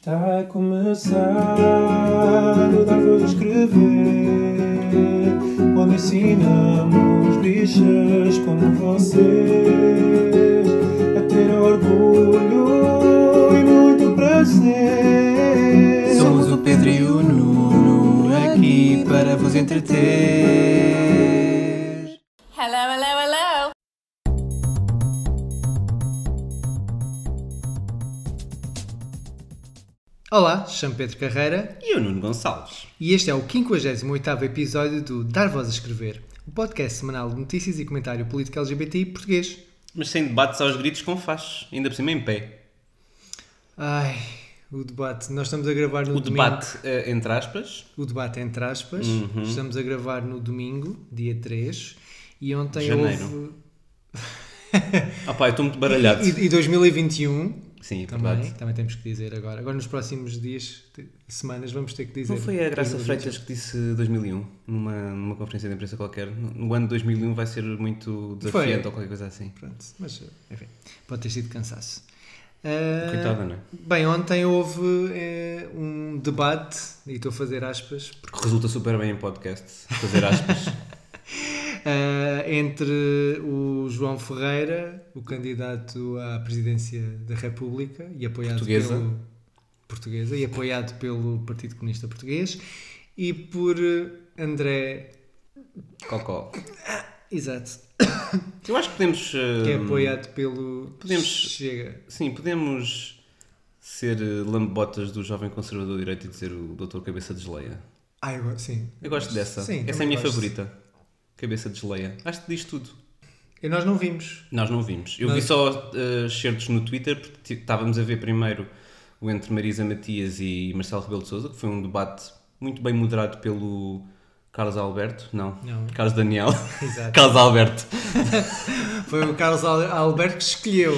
Está a começar o Dar Escrever, onde ensinamos bichas como vocês a ter orgulho e muito prazer. Somos o Pedro e o Nuno aqui para vos entreter. Olá, chamo Pedro Carreira E o Nuno Gonçalves. e este é o 58º episódio do Dar Voz a Escrever, o podcast semanal de notícias e comentário político LGBTI português. Mas sem debates aos gritos com fachos, ainda por cima em pé. Ai, o debate. Nós estamos a gravar no O domingo. debate, eh, entre aspas, O debate entre aspas. Uhum. Estamos a gravar no domingo, dia 3. E ontem Janeiro. houve... ah pá, eu estou muito baralhado. E, e 2021 Sim, é também, verdade. também temos que dizer agora. Agora nos próximos dias, semanas, vamos ter que dizer. Não foi a Graça 2021. Freitas que disse 2001, numa, numa conferência de imprensa qualquer? No no ano 2001 vai ser muito desafiante Foi. ou qualquer coisa assim. Pronto, mas enfim, pode ter sido cansaço. Ah, Coitada, não é? Bem, ontem houve eh, um debate, e estou a fazer aspas, porque, Que resulta super bem em podcast, fazer aspas. ah, entre o João Ferreira, o candidato à presidência da República, e apoiado Portuguesa. pelo portuguesa e apoiado pelo Partido Comunista Português, e por André, Cocó. exato, Eu acho que podemos. que é apoiado pelo podemos- Chega. Sim, podemos ser lambotas do jovem conservador direito e dizer o Dr. Cabeça de Geleia. Ah, eu, sim. Eu gosto dessa. Sim, Essa é a minha gosto. favorita. Cabeça de Geleia. Acho que diz tudo. E nós não vimos. Nós não vimos. Eu vi só uh, certos no Twitter, porque estávamos a ver primeiro o entre Marisa Matias e Marcelo Rebelo de Sousa, que foi um debate muito bem moderado pelo Carlos Alberto. Não, Não. Carlos Daniel. Exato. Carlos Alberto. Foi o Carlos Al- Alberto que escolheu.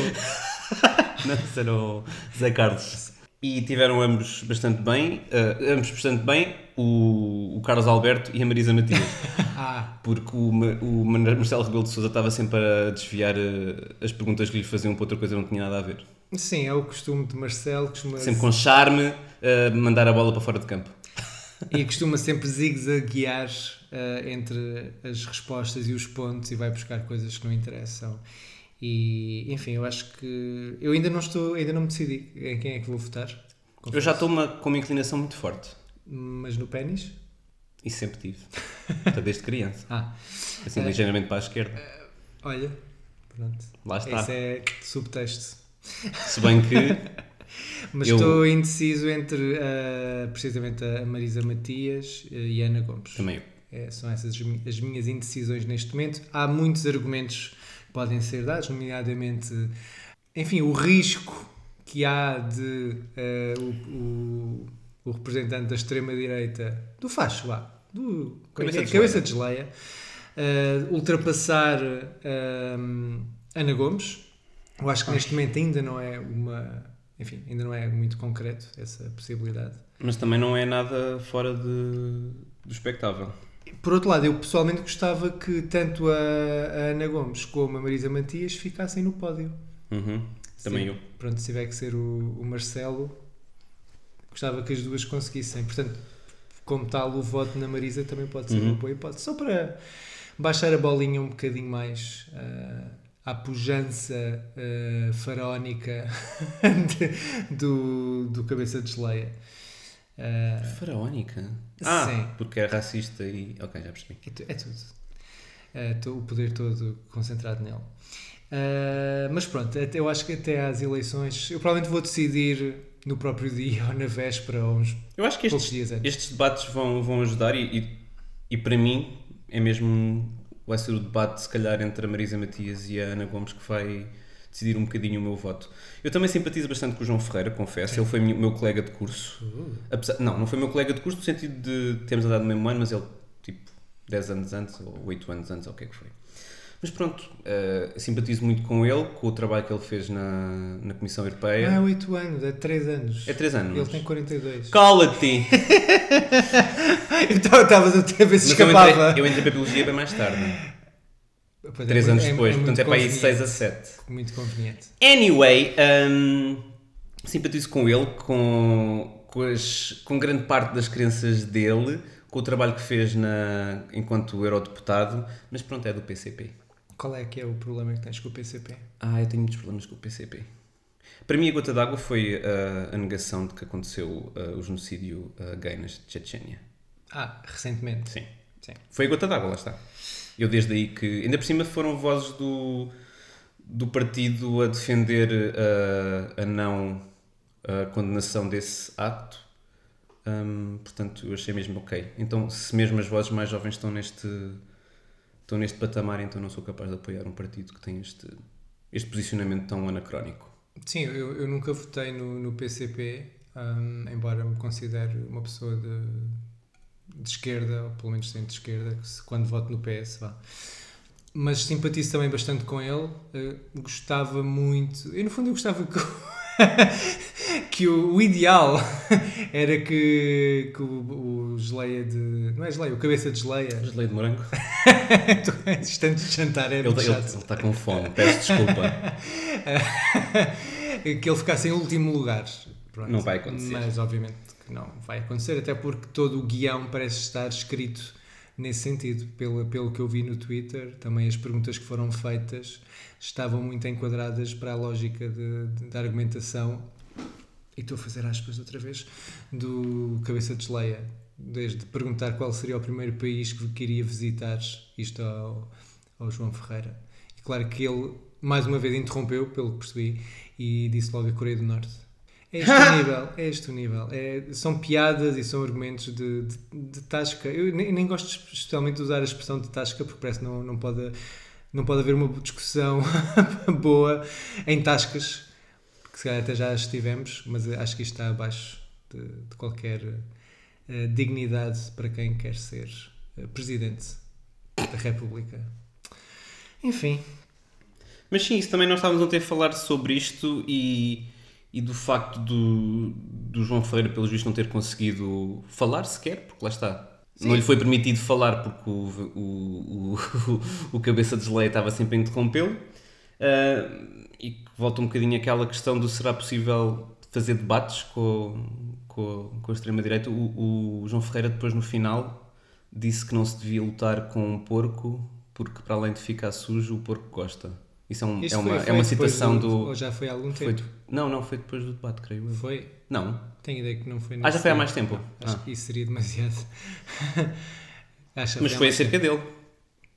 Não, era o Zé Carlos. E tiveram ambos bastante bem, uh, ambos bastante bem, o, o Carlos Alberto e a Marisa Matias. Ah, Porque o, o Marcelo Rebelo de Sousa estava sempre a desviar uh, as perguntas que lhe faziam para outra coisa que não tinha nada a ver. sim, é o costume de Marcelo, costuma, Sempre com charme, uh, mandar a bola para fora de campo. e costuma sempre zigue-zaguear entre as respostas e os pontos e vai buscar coisas que não interessam. E, enfim, eu acho que. Eu ainda não estou, ainda não me decidi em quem é que vou votar. Eu já estou uma- com uma inclinação muito forte. Mas no pênis? E sempre tive. Até desde criança. Ah, Assim, É. ligeiramente para a esquerda. olha, pronto. Lá está. Esse é subtexto. Se bem que Mas Eu- estou indeciso entre eh, precisamente a Marisa Matias e a Ana Gomes. também eu. É, são essas as mi- as minhas indecisões neste momento. Há muitos argumentos podem ser dados, nomeadamente, enfim, o risco que há de eh, o, o- o representante da extrema-direita, do facho, vá, do Cabeça é? de cabeça de geleia, eh, ultrapassar eh, Ana Gomes. Eu acho que neste momento ainda não é uma. Enfim, ainda não é muito concreto essa possibilidade. Mas também não é nada fora de, do espectável. Por outro lado, eu pessoalmente gostava que tanto a, a Ana Gomes como a Marisa Matias ficassem no pódio. Uhum. Também Sim. eu. Pronto, se tiver que ser o, o Marcelo, gostava que as duas conseguissem. Portanto, como tal, o voto na Marisa também pode ser Uhum. um apoio. Pode, só para baixar a bolinha um bocadinho mais ah, à pujança ah, faraónica do, do Cabeça de Geleia. Ah, Faraónica? Ah, Sim. porque é racista e. Ok, já percebi. É, tu- é tudo. É to- o poder todo concentrado nele. Ah, mas pronto, eu acho que até às eleições, eu provavelmente vou decidir no próprio dia ou na véspera ou uns Eu acho que estes, dias antes. estes debates vão, vão ajudar e, e, e para mim é mesmo. Vai ser o debate, se calhar, entre a Marisa Matias e a Ana Gomes que vai decidir um bocadinho o meu voto. Eu também simpatizo bastante com o João Ferreira, confesso. Ele foi o meu colega de curso. Uh, Apesar, não, não foi meu colega de curso no sentido de termos andado no mesmo ano, mas ele, tipo, 10 anos antes, ou 8 anos antes, ou o que é que foi. Mas pronto, eh, simpatizo muito com ele, com o trabalho que ele fez na, na Comissão Europeia. ah, 8 anos, é 3 anos. É 3 anos. Ele tem 42. Cala-te! então estavas a ver se Mas eu escapava. entrei, eu entrei para a Biologia bem mais tarde. Pois 3 é, anos é- depois, é portanto é para aí conveniente. 6 a 7. Muito conveniente. Anyway, hum, simpatizo com ele, com, com, as- com grande parte das crenças dele, com o trabalho que fez na, enquanto eurodeputado, mas pronto, é do PCP. Qual é que é o problema que tens com o PCP? Ah, eu tenho muitos problemas com o PCP. Para mim, a gota d'água foi ah, a negação de que aconteceu ah, o genocídio ah, gay na Chechênia. Ah, recentemente. Sim. Sim. Foi a gota d'água, lá está. Eu desde aí que. Ainda por cima foram vozes do, do partido a defender ah, a não ah, condenação desse ato. Hum, portanto, eu achei mesmo ok. Então, se mesmo as vozes mais jovens estão neste, estão neste patamar, então não sou capaz de apoiar um partido que tem este, este posicionamento tão anacrónico. Sim, eu, eu nunca votei no, no PCP, hum, embora me considere uma pessoa de, de esquerda, ou pelo menos centro-esquerda, quando voto no PS, vá. Mas simpatizo também bastante com ele. eh, gostava muito. Eu, no fundo, eu gostava que, o- que o, o ideal era que, que o, o geleia de. Não é geleia, o cabeça de geleia. Gelei de morango? Instantes de jantar é Ele muito está chato. com fome, peço desculpa. que ele ficasse em último lugar. Pronto. Não vai acontecer. Mas obviamente que não vai acontecer, até porque todo o guião parece estar escrito nesse sentido. Pelo, pelo que eu vi no Twitter, também as perguntas que foram feitas estavam muito enquadradas para a lógica da argumentação. E estou a fazer aspas outra vez do Cabeça de Geleia, desde perguntar qual seria o primeiro país que queria visitar isto ao, ao João Ferreira. E claro que ele, mais uma vez, interrompeu, pelo que percebi, e disse logo a Coreia do Norte. É este o nível, é este o nível. É, são piadas e são argumentos de, de, de tasca. Eu nem, nem gosto especialmente de usar a expressão de tasca, porque parece que não, não, pode, não pode haver uma discussão boa em tascas, que se calhar até já estivemos, mas acho que isto está abaixo de, de qualquer eh, dignidade para quem quer ser eh, presidente da República. Enfim, Mas sim, isso também nós estávamos ontem a falar sobre isto e, e do facto do, do João Ferreira, pelos vistos, não ter conseguido falar sequer, porque lá está. Não lhe foi permitido falar porque o, o, o, o cabeça de geleia estava sempre a interrompê-lo. Ah, e volta um bocadinho àquela questão do será possível fazer debates com, com, com a extrema-direita. O, o João Ferreira, depois no final, disse que não se devia lutar com um porco porque, para além de ficar sujo, o porco gosta. Isso é, um- é, uma, foi- é uma foi citação do, do. Ou já foi há algum foi tempo? de- não, não, foi depois do debate, creio eu. Foi? Não. Tenho ideia que não foi Ah, já foi há mais tempo. Acho Ah. que isso seria demasiado. Mas foi acerca dele, tempo.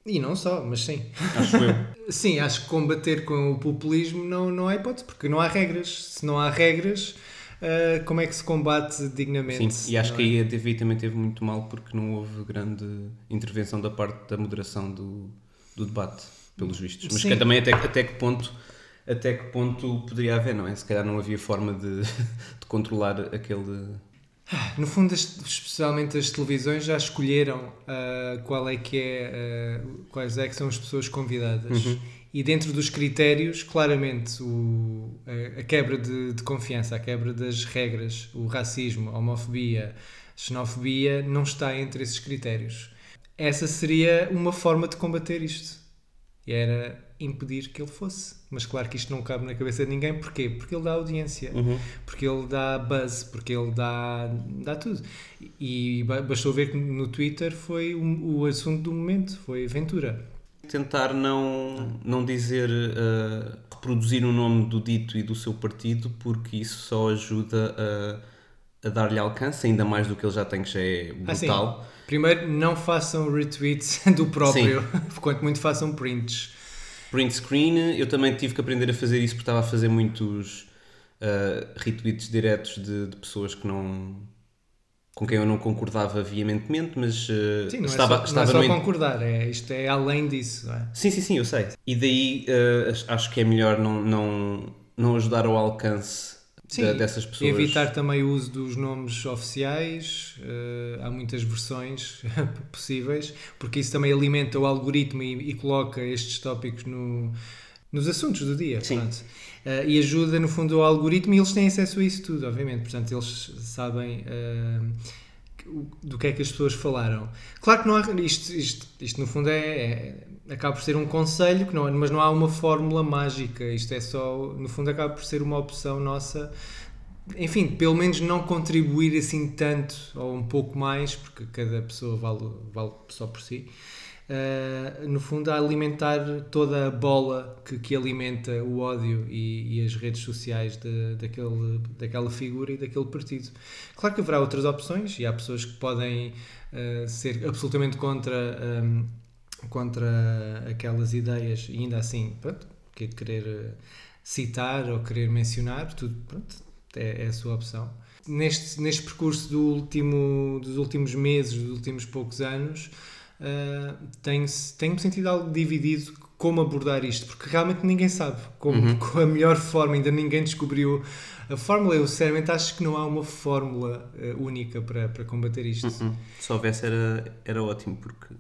E não só, mas sim. acho eu. Sim, acho que combater com o populismo não, não há hipótese, porque não há regras. Se não há regras, ah, como é que se combate dignamente? Sim, e acho não que é? aí a TVI também teve muito mal porque não houve grande intervenção da parte da moderação do, do debate, pelos vistos. Mas que também até, até que ponto até que ponto poderia haver, não é? Se calhar não havia forma de, de controlar aquele. No fundo, as- especialmente as televisões já escolheram ah, qual é que é, ah, quais é que são as pessoas convidadas. Uhum. E dentro dos critérios, claramente, o, a, a quebra de, de confiança, a quebra das regras, o racismo, a homofobia, xenofobia, não está entre esses critérios. Essa seria uma forma de combater isto. E era impedir que ele fosse. Mas claro que isto não cabe na cabeça de ninguém. Porquê? Porque ele dá audiência Uhum. porque ele dá buzz, porque ele dá, dá tudo. E ba- bastou ver que no Twitter foi o, o assunto do momento, foi Ventura. Tentar não, não dizer, uh, reproduzir o nome do dito e do seu partido, porque isso só ajuda a, a dar-lhe alcance, ainda mais do que ele já tem, que já é Ah, sim. brutal. Primeiro, não façam retweets do próprio, quanto muito façam prints. Print screen, eu também tive que aprender a fazer isso porque estava a fazer muitos uh, retweets diretos de, de pessoas que não com quem eu não concordava veementemente, mas uh, Sim, não estava, é só, estava não é só no, concordar, é, isto é além disso. não é? Sim, sim, sim, eu sei. E daí uh, ach- acho que é melhor não, não, não ajudar ao alcance Sim, dessas pessoas. Evitar também o uso dos nomes oficiais, eh, há muitas versões possíveis, porque isso também alimenta o algoritmo e, e coloca estes tópicos no, nos assuntos do dia. Sim. Eh, e ajuda, no fundo, ao algoritmo e eles têm acesso a isso tudo, obviamente. Portanto, eles sabem o- do que é que as pessoas falaram. Claro que não há. Isto, isto, isto no fundo, é, é- acaba por ser um conselho, que não, mas não há uma fórmula mágica. Isto é só. No fundo, acaba por ser uma opção nossa enfim, pelo menos não contribuir assim tanto ou um pouco mais, porque cada pessoa vale, vale só por si. Uh, no fundo, a alimentar toda a bola que, que alimenta o ódio e, e as redes sociais de, daquele, daquela figura e daquele partido. Claro que haverá outras opções e há pessoas que podem uh, ser absolutamente contra, um, contra aquelas ideias e ainda assim, pronto, que querer citar ou querer mencionar, tudo, pronto, é, é a sua opção. Neste, neste percurso do último, dos últimos meses, dos últimos poucos anos, uh, tenho-me tenho sentido algo dividido como abordar isto, porque realmente ninguém sabe como, Uhum. com a melhor forma, ainda ninguém descobriu a fórmula. Eu sinceramente acho que não há uma fórmula uh, única para, para combater isto. Hum, Se houvesse era, era ótimo, porque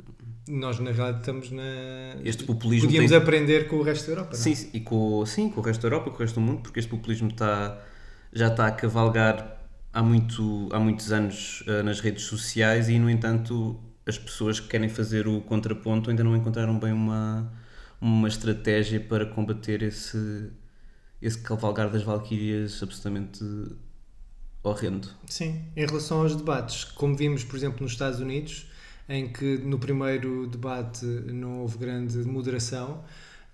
Nós, na realidade, estamos na. este populismo Podíamos tem... aprender com o resto da Europa. não é? Sim, e com, sim, com o resto da Europa, com o resto do mundo, porque este populismo está, já está a cavalgar há, muito, há muitos anos ah, nas redes sociais e, no entanto, as pessoas que querem fazer o contraponto ainda não encontraram bem uma, uma estratégia para combater esse, esse cavalgar das valquírias absolutamente horrendo. Sim, em relação aos debates, como vimos, por exemplo, nos Estados Unidos, em que no primeiro debate não houve grande moderação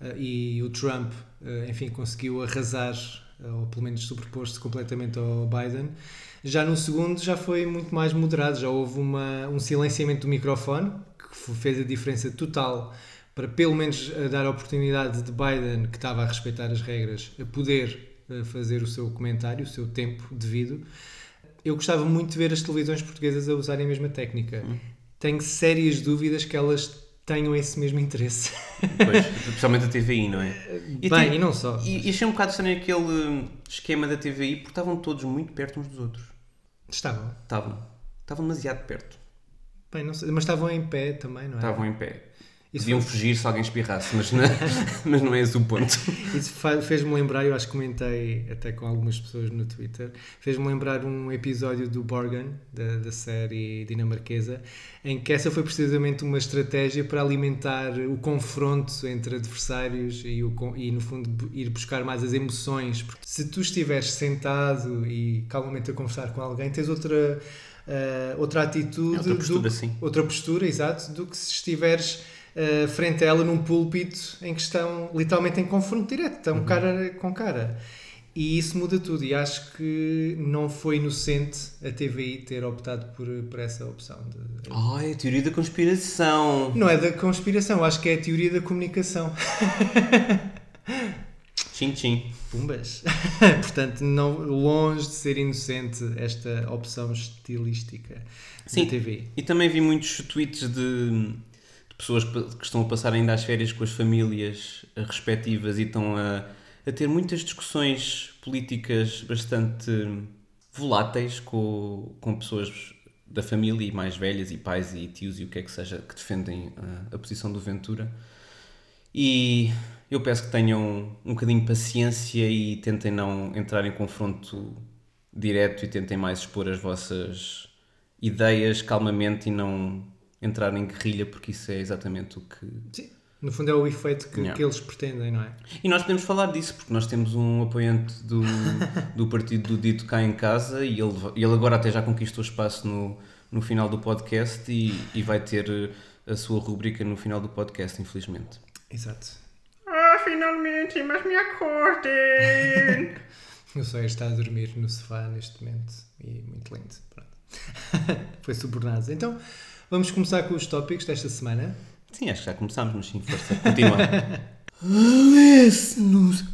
eh, e o Trump, eh, enfim, conseguiu arrasar, eh, ou pelo menos sobrepor-se completamente ao Biden. Já no segundo já foi muito mais moderado, já houve uma, um silenciamento do microfone, que fez a diferença total para pelo menos dar a oportunidade de Biden, que estava a respeitar as regras, a poder fazer o seu comentário, o seu tempo devido. Eu gostava muito de ver as televisões portuguesas a usarem a mesma técnica. Tenho sérias dúvidas que elas tenham esse mesmo interesse. Pois, especialmente a TVI, não é? E Bem, tem- e não só. E, e achei um bocado estranho aquele hum, esquema da TVI porque estavam todos muito perto uns dos outros. Estavam. Estavam. Estavam demasiado perto. Bem, não sei, mas estavam em pé também, não é? Estavam em pé. Isso Deviam foi- fugir se alguém espirrasse, mas não, mas não é esse o ponto. Isso fez-me lembrar, eu acho que comentei até com algumas pessoas no Twitter, fez-me lembrar um episódio do Borgen, da, da série dinamarquesa, em que essa foi precisamente uma estratégia para alimentar o confronto entre adversários e, o, e no fundo, ir buscar mais as emoções. Porque se tu estiveres sentado e calmamente a conversar com alguém, tens outra, ah, outra atitude, É outra postura, do, sim. outra postura, exato, do que se estiveres uh, frente a ela num púlpito em que estão literalmente em confronto direto, estão Uhum. cara com cara. E isso muda tudo. E acho que não foi inocente a TVI ter optado por, por essa opção. de- Ai, a teoria da conspiração. Não é da conspiração, acho que é a teoria da comunicação. Tchim, tchim. Pumbas. Portanto, não, longe de ser inocente esta opção estilística Sim. da TVI. E também vi muitos tweets de pessoas que estão a passar ainda as férias com as famílias eh, respectivas e estão a, a ter muitas discussões políticas bastante voláteis com, com pessoas da família e mais velhas e pais e tios e o que é que seja que defendem a, a posição do Ventura. E eu peço que tenham um bocadinho de paciência e tentem não entrar em confronto direto e tentem mais expor as vossas ideias calmamente e não entrar em guerrilha, porque isso é exatamente o que. Sim. No fundo é o efeito que, Yeah. que eles pretendem, não é? E nós podemos falar disso, porque nós temos um apoiante do, do partido do Dito cá em casa e ele, ele agora até já conquistou espaço no, no final do podcast e, e vai ter eh, a sua rubrica no final do podcast, infelizmente. Exato. Ah, finalmente, mas me acordem! O Sawyer está a dormir no sofá neste momento e muito lindo. Pronto. Foi subornado. Então, vamos começar com os tópicos desta semana. Sim, acho que já começámos, mas sim, força, continua. Alesse-nos.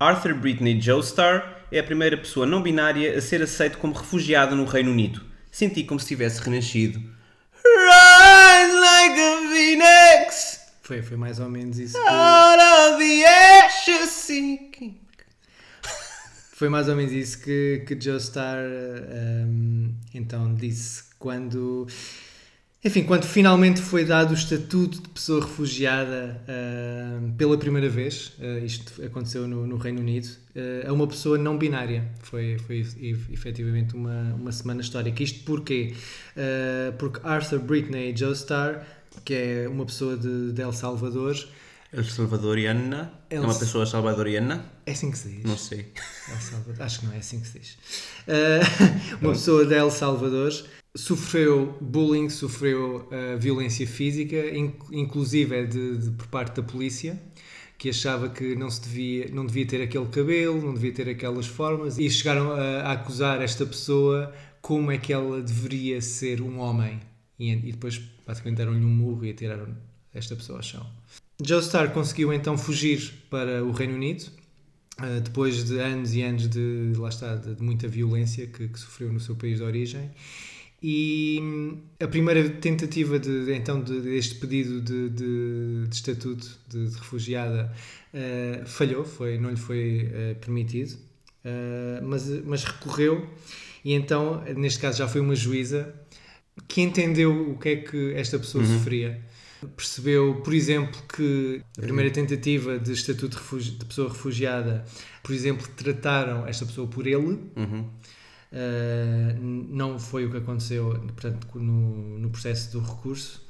Arthur Brittany Joestar é a primeira pessoa não binária a ser aceito como refugiado no Reino Unido. Senti como se tivesse renascido. Rise like a phoenix Foi, foi mais ou menos isso. que- out of the ashes seeking. foi mais ou menos isso que, que Joe Star hum, então disse quando. Enfim, quando finalmente foi dado o estatuto de pessoa refugiada hum, pela primeira vez, uh, isto aconteceu no, no Reino Unido, uh, a uma pessoa não binária. Foi, foi efetivamente uma, uma semana histórica. Isto porquê? Uh, porque Arthur Brittany Joestar, que é uma pessoa de, de El Salvador, El Salvadoriana. El É uma pessoa salvadoriana? É assim que se diz. Não sei. Acho que não é assim que se diz. Uma pessoa de El Salvador sofreu bullying, sofreu ah, violência física, in- inclusive é de, de- por parte da polícia, que achava que não se devia, não devia ter aquele cabelo, não devia ter aquelas formas, e chegaram a, a acusar esta pessoa como é que ela deveria ser um homem. E, e depois basicamente deram-lhe um murro e atiraram esta pessoa ao chão. Joe Starr conseguiu então fugir para o Reino Unido, Uh, depois de anos e anos de, lá está, de, de muita violência que, que sofreu no seu país de origem. E hum, a primeira tentativa de, então de, deste pedido de, de- de estatuto de, de refugiada uh, falhou, foi, não lhe foi uh, permitido, Uh, mas, mas recorreu e então, neste caso, já foi uma juíza que entendeu o que é que esta pessoa sofria. Percebeu, por exemplo, que a primeira tentativa de estatuto de, de pessoa refugiada, por exemplo, trataram esta pessoa por ele. Uhum. Uh, não foi o que aconteceu portanto, no, no processo do recurso.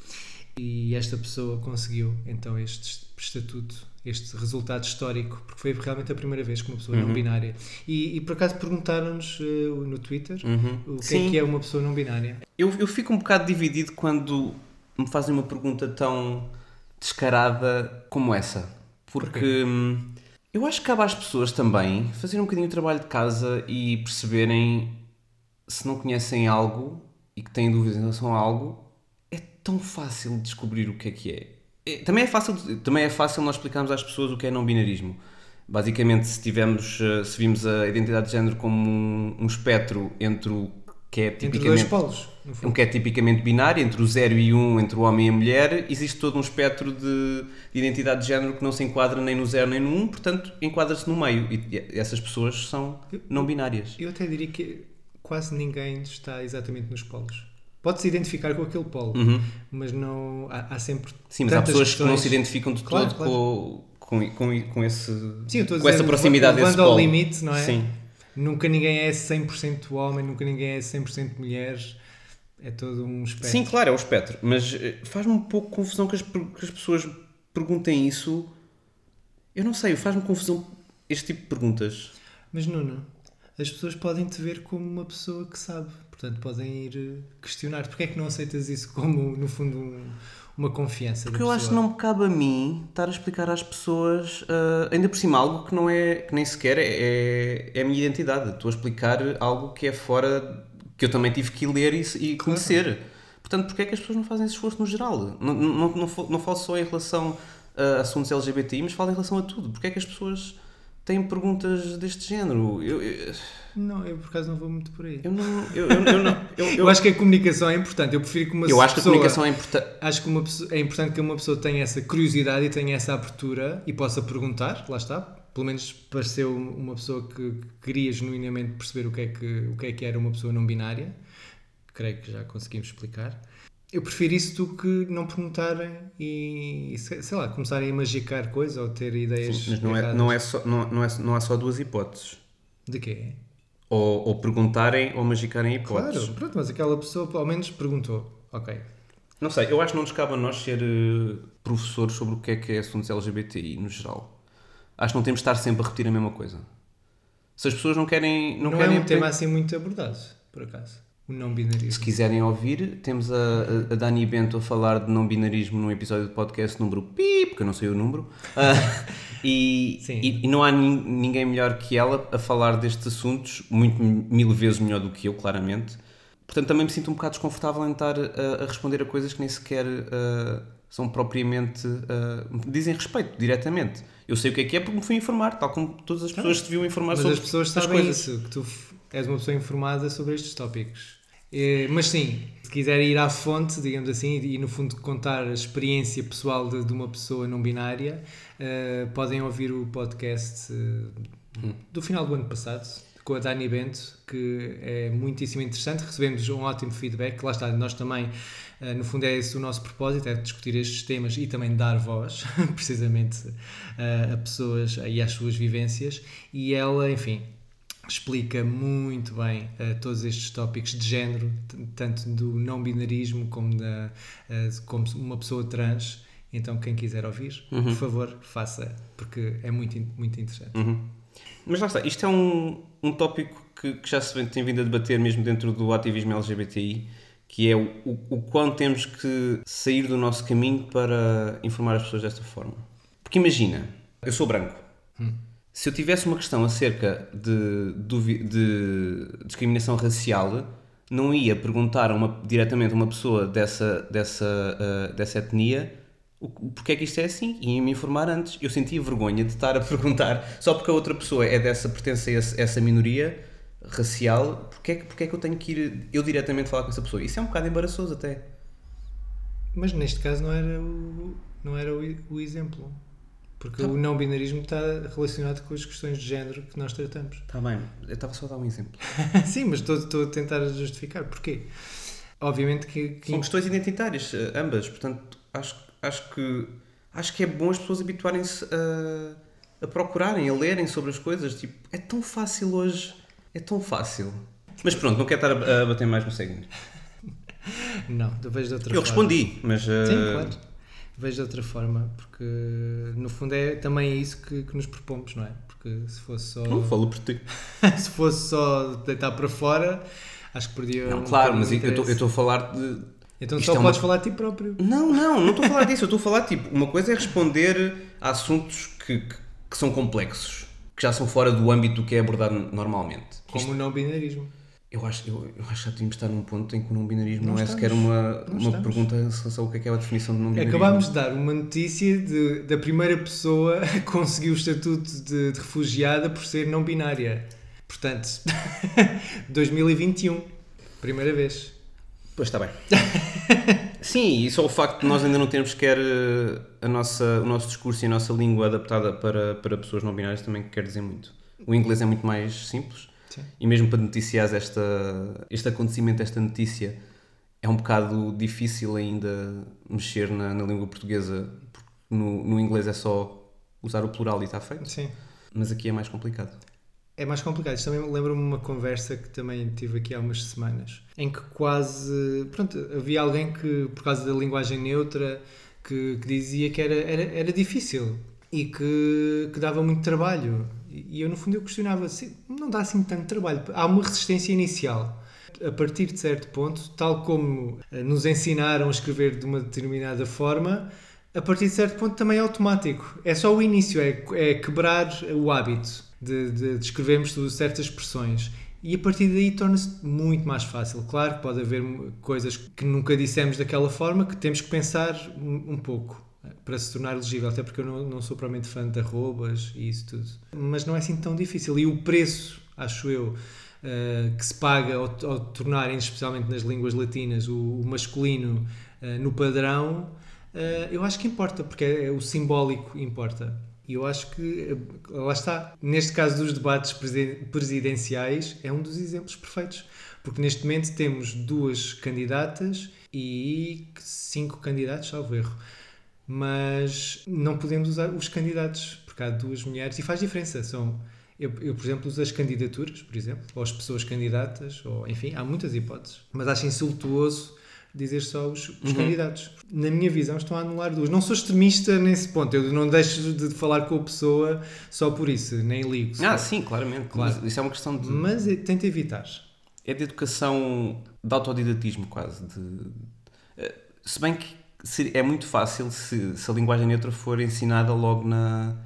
E esta pessoa conseguiu então este estatuto, este resultado histórico, porque foi realmente a primeira vez que uma pessoa não binária. E, e por acaso perguntaram-nos uh, no Twitter Uhum. o que Sim. é que é uma pessoa não binária. Eu, eu fico um bocado dividido quando me fazem uma pergunta tão descarada como essa. Porque eu acho que cabe às pessoas também fazerem um bocadinho o trabalho de casa e perceberem se não conhecem algo e que têm dúvidas em relação a algo, é tão fácil descobrir o que é que é. É, Também é fácil, também é fácil nós explicarmos às pessoas o que é não binarismo. Basicamente, se tivemos, eh, se vimos a identidade de género como um, um espectro entre o que é Entre tipicamente dois polos, um que é tipicamente binário, entre o 0 e 1, um, entre o homem e a mulher, existe todo um espectro de, de identidade de género que não se enquadra nem no 0 nem no 1, um, portanto enquadra-se no meio. E, essas pessoas são não binárias. Eu até diria que quase ninguém está exatamente nos polos. Pode-se identificar com aquele polo, mas não há, há sempre. Uhum. Sim, mas há pessoas que não se identificam de Claro, todo claro. com, com, com, com, esse, Sim, com dizer, essa proximidade desse ao polo. limite, não é? Sim. Nunca ninguém é 100% homem, nunca ninguém é 100% mulher. É todo um espectro. Sim, claro, é o espectro. Mas eh, faz-me um pouco confusão que as, que as pessoas perguntem isso. Eu não sei, faz-me confusão este tipo de perguntas. Mas Nuno, as pessoas podem te ver como uma pessoa que sabe. Portanto, podem ir eh, questionar. Porquê é que não aceitas isso como, no fundo, um- uma confiança? Porque eu acho que não me cabe a mim estar a explicar às pessoas, ah, ainda por cima, algo que não é, que nem sequer é, é, é a minha identidade. Estou a explicar algo que é fora, que eu também tive que ler e, e conhecer. Portanto, porque é que as pessoas não fazem esse esforço no geral? Não, não, não, não, falo só em relação a assuntos LGBTI, mas falo em relação a tudo. Porque é que as pessoas têm perguntas deste género? Eu, eu, Não, eu por acaso não vou muito por aí. eu não. Eu, eu, não eu, acho que a comunicação é importante. Eu prefiro que uma eu acho que a pessoa- comunicação é importante. Acho que uma pessoa- é importante que uma pessoa tenha essa curiosidade e tenha essa abertura e possa perguntar, lá está. Pelo menos pareceu uma pessoa que queria genuinamente perceber o que é que, o que, é que era uma pessoa não binária. Creio que já conseguimos explicar. Eu prefiro isso do que não perguntarem e, sei lá, começarem a magicar coisas ou ter ideias. Mas não, é, não, é só, não, não, é, não há só duas hipóteses. De quê? Ou, ou perguntarem ou magicarem hipóteses. Claro, pronto, mas aquela pessoa pelo menos perguntou. Ok. Não sei, eu acho que não nos cabe a nós ser eh, professores sobre o que é que é assuntos LGBTI no geral. Acho que não temos de estar sempre a repetir a mesma coisa. Se as pessoas não querem. Não, Não, querem é um tema assim muito abordado, por acaso. O não binarismo. Se quiserem ouvir, temos a, a- a Dani Bento a falar de não binarismo num episódio de podcast número pi, porque eu não sei o número. Ah, e, e, e não há nin- ninguém melhor que ela a falar destes assuntos, muito mil vezes melhor do que eu, claramente. Portanto, também me sinto um bocado desconfortável em estar a, a responder a coisas que nem sequer ah, são propriamente. ah, dizem respeito diretamente. Eu sei o que é que é porque me fui informar, tal como todas as pessoas deviam informar Mas sobre as pessoas as sabem coisas. isso, que tu és uma pessoa informada sobre estes tópicos. Eh, mas sim, se quiserem ir à fonte, digamos assim, e no fundo contar a experiência pessoal de, de uma pessoa não binária, eh, podem ouvir o podcast eh, do final do ano passado, com a Dani Bento, que é muitíssimo interessante. Recebemos um ótimo feedback. Lá está, nós também, no fundo, é esse o nosso propósito: é discutir estes temas e também dar voz, precisamente, eh, a pessoas e às suas vivências. E ela, enfim, explica muito bem eh, todos estes tópicos de género, tanto do não binarismo como da eh, como uma pessoa trans Então, quem quiser ouvir, por favor, faça, porque é muito, muito interessante. Uhum. Mas lá está, isto é um, um tópico que, que já se tem vindo a debater mesmo dentro do ativismo LGBTI, que é o, o, o quão temos que sair do nosso caminho para informar as pessoas desta forma. Porque imagina, eu sou branco. Se eu tivesse uma questão acerca de, duvi- de discriminação racial, não ia perguntar uma, diretamente a uma pessoa dessa, dessa, ah, dessa etnia o, porquê é que isto é assim e ia me informar antes. Eu sentia vergonha de estar a perguntar só porque a outra pessoa é dessa, pertence a essa minoria racial, porque é, que, porque é que eu tenho que ir eu diretamente falar com essa pessoa? Isso é um bocado embaraçoso até. Mas neste caso não era o, não era o, o exemplo. Porque o não binarismo está relacionado com as questões de género que nós tratamos. Está bem, eu estava só a dar um exemplo. Sim, mas estou, estou a tentar justificar. Porquê? Obviamente que, que São questões identitárias, eh, ambas, portanto, acho, acho que acho que é bom as pessoas habituarem-se a, a procurarem, a lerem sobre as coisas. Tipo, é tão fácil hoje, é tão fácil. Mas pronto, não quero estar a, bater mais no segmento. não, eu vejo de outra Eu forma. respondi, mas. eh, Sim, claro. Vejo de outra forma, porque no fundo é também é isso que, que nos propomos, não é? Porque se fosse só Não falo por ti. se fosse só deitar para fora, acho que perdia. Não, um claro, mas eu estou- eu a falar de. Então isto só é uma- podes falar de ti próprio. Não, não, não estou a falar disso. Eu estou a falar, tipo, uma coisa é responder a assuntos que, que, que são complexos, que já são fora do âmbito que é abordado normalmente. Como o não binarismo. Eu acho, eu, eu acho que já tínhamos de estar num ponto em que o não binarismo não, Não é estamos. sequer uma, uma estamos. pergunta em relação ao que é, que é a definição de não binarismo. Acabámos de dar uma notícia de, da primeira pessoa que conseguiu o estatuto de, de refugiada por ser não binária. Portanto, 2021, primeira vez. Pois está bem. Sim, e só o facto de nós ainda não termos sequer eh, a nossa, o nosso discurso e a nossa língua adaptada para, para pessoas não binárias também quer dizer muito. O inglês é muito mais simples Sim. e mesmo para noticiar esta, este acontecimento, esta notícia, é um bocado difícil ainda mexer na, na língua portuguesa, porque no, no inglês é só usar o plural e está feito, Sim. mas aqui é mais complicado. É mais complicado. Isto também lembra-me uma conversa que também tive aqui há umas semanas, em que quase. Pronto, havia alguém que, por causa da linguagem neutra, que, que dizia que era, era, era difícil e que, que dava muito trabalho. E eu, no fundo, eu questionava se não dá assim tanto trabalho. Há uma resistência inicial. A partir de certo ponto, tal como eh, nos ensinaram a escrever de uma determinada forma, a partir de certo ponto também é automático. É só o início, é, é quebrar o hábito de, de, de escrevermos certas expressões. E a partir daí torna-se muito mais fácil. Claro que pode haver coisas que nunca dissemos daquela forma que temos que pensar um, um pouco para se tornar legível, até porque eu não, não sou propriamente fã de arrobas e isso tudo. Mas não é assim tão difícil. E o preço, acho eu, uh, que se paga ao, ao tornarem, especialmente nas línguas latinas, o, o masculino uh, no padrão, eu acho que importa, porque é, é o simbólico importa. E eu acho que, lá está, neste caso dos debates presidenciais, é um dos exemplos perfeitos. Porque neste momento temos duas candidatas e cinco candidatos, salvo erro. Mas não podemos usar os candidatos, porque há duas mulheres e faz diferença. São, eu, eu, por exemplo, uso as candidaturas, por exemplo, ou as pessoas candidatas, ou enfim, há muitas hipóteses. Mas acho insultuoso dizer só os, os uhum. candidatos. Na minha visão, estão a anular duas. Não sou extremista nesse ponto, eu não deixo de falar com a pessoa só por isso, nem ligo. Ah, sim, claramente. Claro. Mas isso é uma questão de. Mas é, tenta evitar. É de educação, de autodidatismo, quase. De... Se bem que é muito fácil se, se a linguagem neutra for ensinada logo na,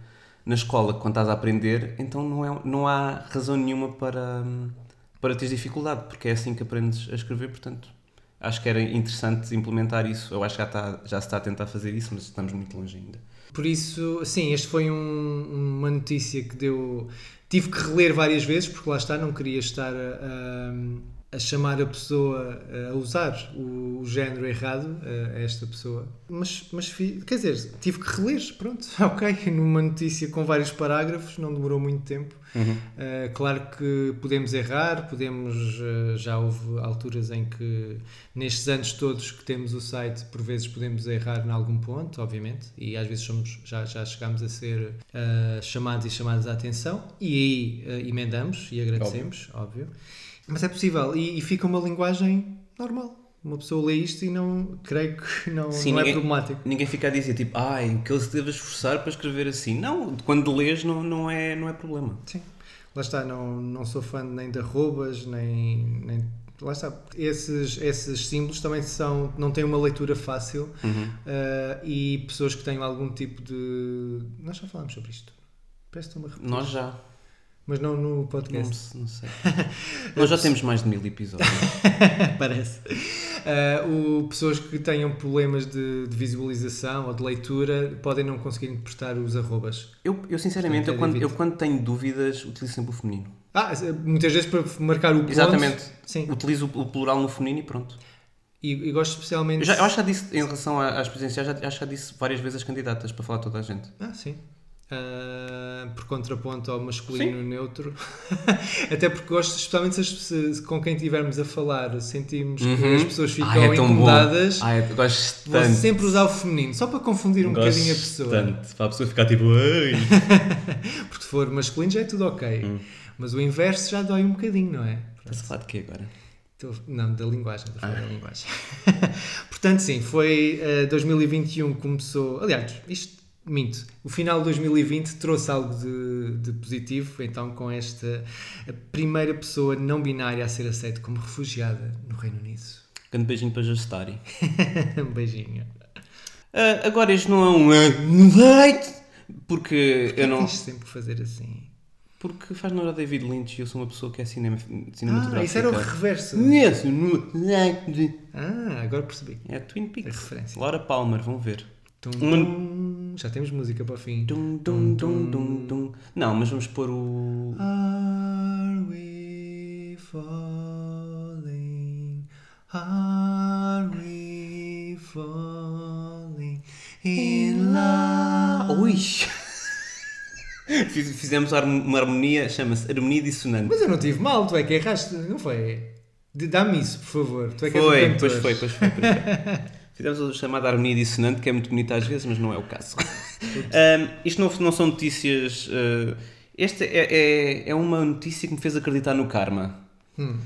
na escola, quando estás a aprender, então não, é, não há razão nenhuma para, para teres dificuldade, porque é assim que aprendes a escrever, portanto acho que era interessante implementar isso. Eu acho que já, está, já se está a tentar fazer isso, mas estamos muito longe ainda. Por isso, sim, este foi um, uma notícia que deu. Tive que reler várias vezes, porque lá está, não queria estar a, a, a chamar a pessoa a usar o, o género errado a, esta pessoa. Mas, mas, quer dizer, tive que reler, pronto, ok, numa notícia com vários parágrafos, não demorou muito tempo. Uhum. Uh, claro que podemos errar, podemos. Uh, já houve alturas em que, nestes anos todos que temos o site, por vezes podemos errar em algum ponto, obviamente, e às vezes somos, já, já chegamos a ser uh, chamados e chamadas à atenção, e aí emendamos e agradecemos, óbvio. óbvio. Mas é possível, e, e fica uma linguagem normal. uma pessoa lê isto e não, creio que não, Sim, não é ninguém- problemático. Ninguém fica a dizer tipo, ai, que ele se deve esforçar para escrever assim. Não, quando lês não, não, é, não é problema. Sim. Lá está, não, não sou fã nem de arrobas, nem, nem. Lá está. Esses, esses símbolos também são, não têm uma leitura fácil Uhum. ah, e pessoas que tenham algum tipo de. Nós já falámos sobre isto. Parece que estou-me a repetir. Nós já. Mas não no Não, podcast. não sei. Nós já temos mais de mil episódios. Parece. Ah, o, pessoas que tenham problemas de, de visualização ou de leitura podem não conseguir interpretar os arrobas. Eu, eu sinceramente, eu Portanto, é quando, eu quando tenho dúvidas, utilizo sempre o feminino. Ah, muitas vezes para marcar o ponto. Exatamente. Sim. Utilizo o plural no feminino e pronto. E, e gosto especialmente. Eu, já, eu acho que já disse, em relação às presenciais, já, acho que já disse várias vezes as candidatas para falar toda a gente. Ah, sim. Ah, por contraponto ao masculino neutro. Até porque gosto, especialmente se, se- com quem estivermos a falar sentimos que Uhum. as pessoas ficam Ai, é incomodadas, Ai, eu gosto vou tanto. sempre usar o feminino, só para confundir um Gosto bocadinho a pessoa. Tanto. Para a pessoa ficar tipo. Porque se for masculino já é tudo ok. Hum. Mas o inverso já dói um bocadinho, não é? Estás a falar de quê agora? Não, da linguagem, estou a Ah. da linguagem. Portanto, sim, foi eh, 2021 começou. Aliás, isto minto. O final de 2020 trouxe algo de, de positivo, então, com esta a primeira pessoa não binária a ser aceita como refugiada no Reino Unido. Grande beijinho para Justari. um beijinho. Ah, agora este não é um. ah, Porque eu não. Tens sempre fazer assim. Porque faz na hora David Lynch e eu sou uma pessoa que é cinema, cinematográfica. Ah, isso era o reverso. Isso, no- Ah, agora percebi. É Twin A Peaks. referência. Laura Palmer, vão ver. Tum, Uma- tum. Já temos música para o fim. Dum, dum, dum, dum, dum. Não, mas vamos pôr o. Are we falling? Are we falling in love? Ui! Fiz- Fizemos uma harmonia, chama-se harmonia dissonante. Mas eu não tive mal, tu é que erraste, não foi? Dá-me isso, por favor. Tu é que és o Foi, pois foi, pois foi. Pois foi. Fizemos a chamada harmonia dissonante, que é muito bonita às vezes, mas não é o caso. Ahm, isto não, não são notícias. ah, esta é, é, é uma notícia que me fez acreditar no karma. Hum.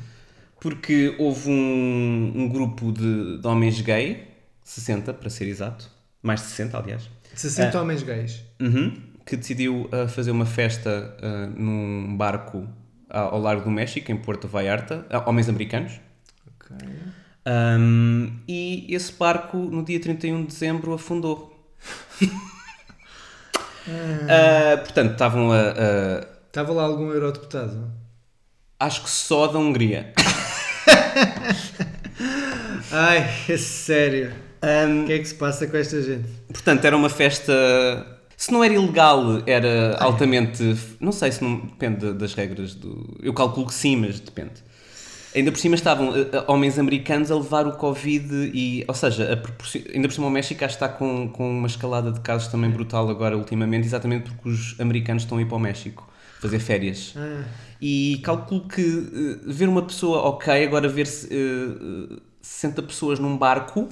Porque houve um, um grupo de, de homens gay, 60 para ser exato, mais de 60 aliás, 60 Ah. homens gays. Uhum, que decidiu ah, fazer uma festa ah, num barco ao largo do México, em Porto Vallarta, ah, homens americanos. Ok. Um, e esse barco, no dia 31 de dezembro, afundou. Ah, portanto, estavam a, a- Estava lá algum eurodeputado? Acho que só da Hungria. Ai, é sério. Um, O que é que se passa com esta gente? portanto, era uma festa. Se não era ilegal, era altamente. Não sei se não. Depende das regras do. Eu calculo que sim, mas depende. Ainda por cima estavam eh, eh, homens americanos a levar o Covid e. Ou seja, ainda por cima o México acho que está com, com uma escalada de casos também brutal agora ultimamente, exatamente porque os americanos estão a ir para o México fazer férias. Ah, E calculo que eh, ver uma pessoa ok, agora ver se, eh, 60 pessoas num barco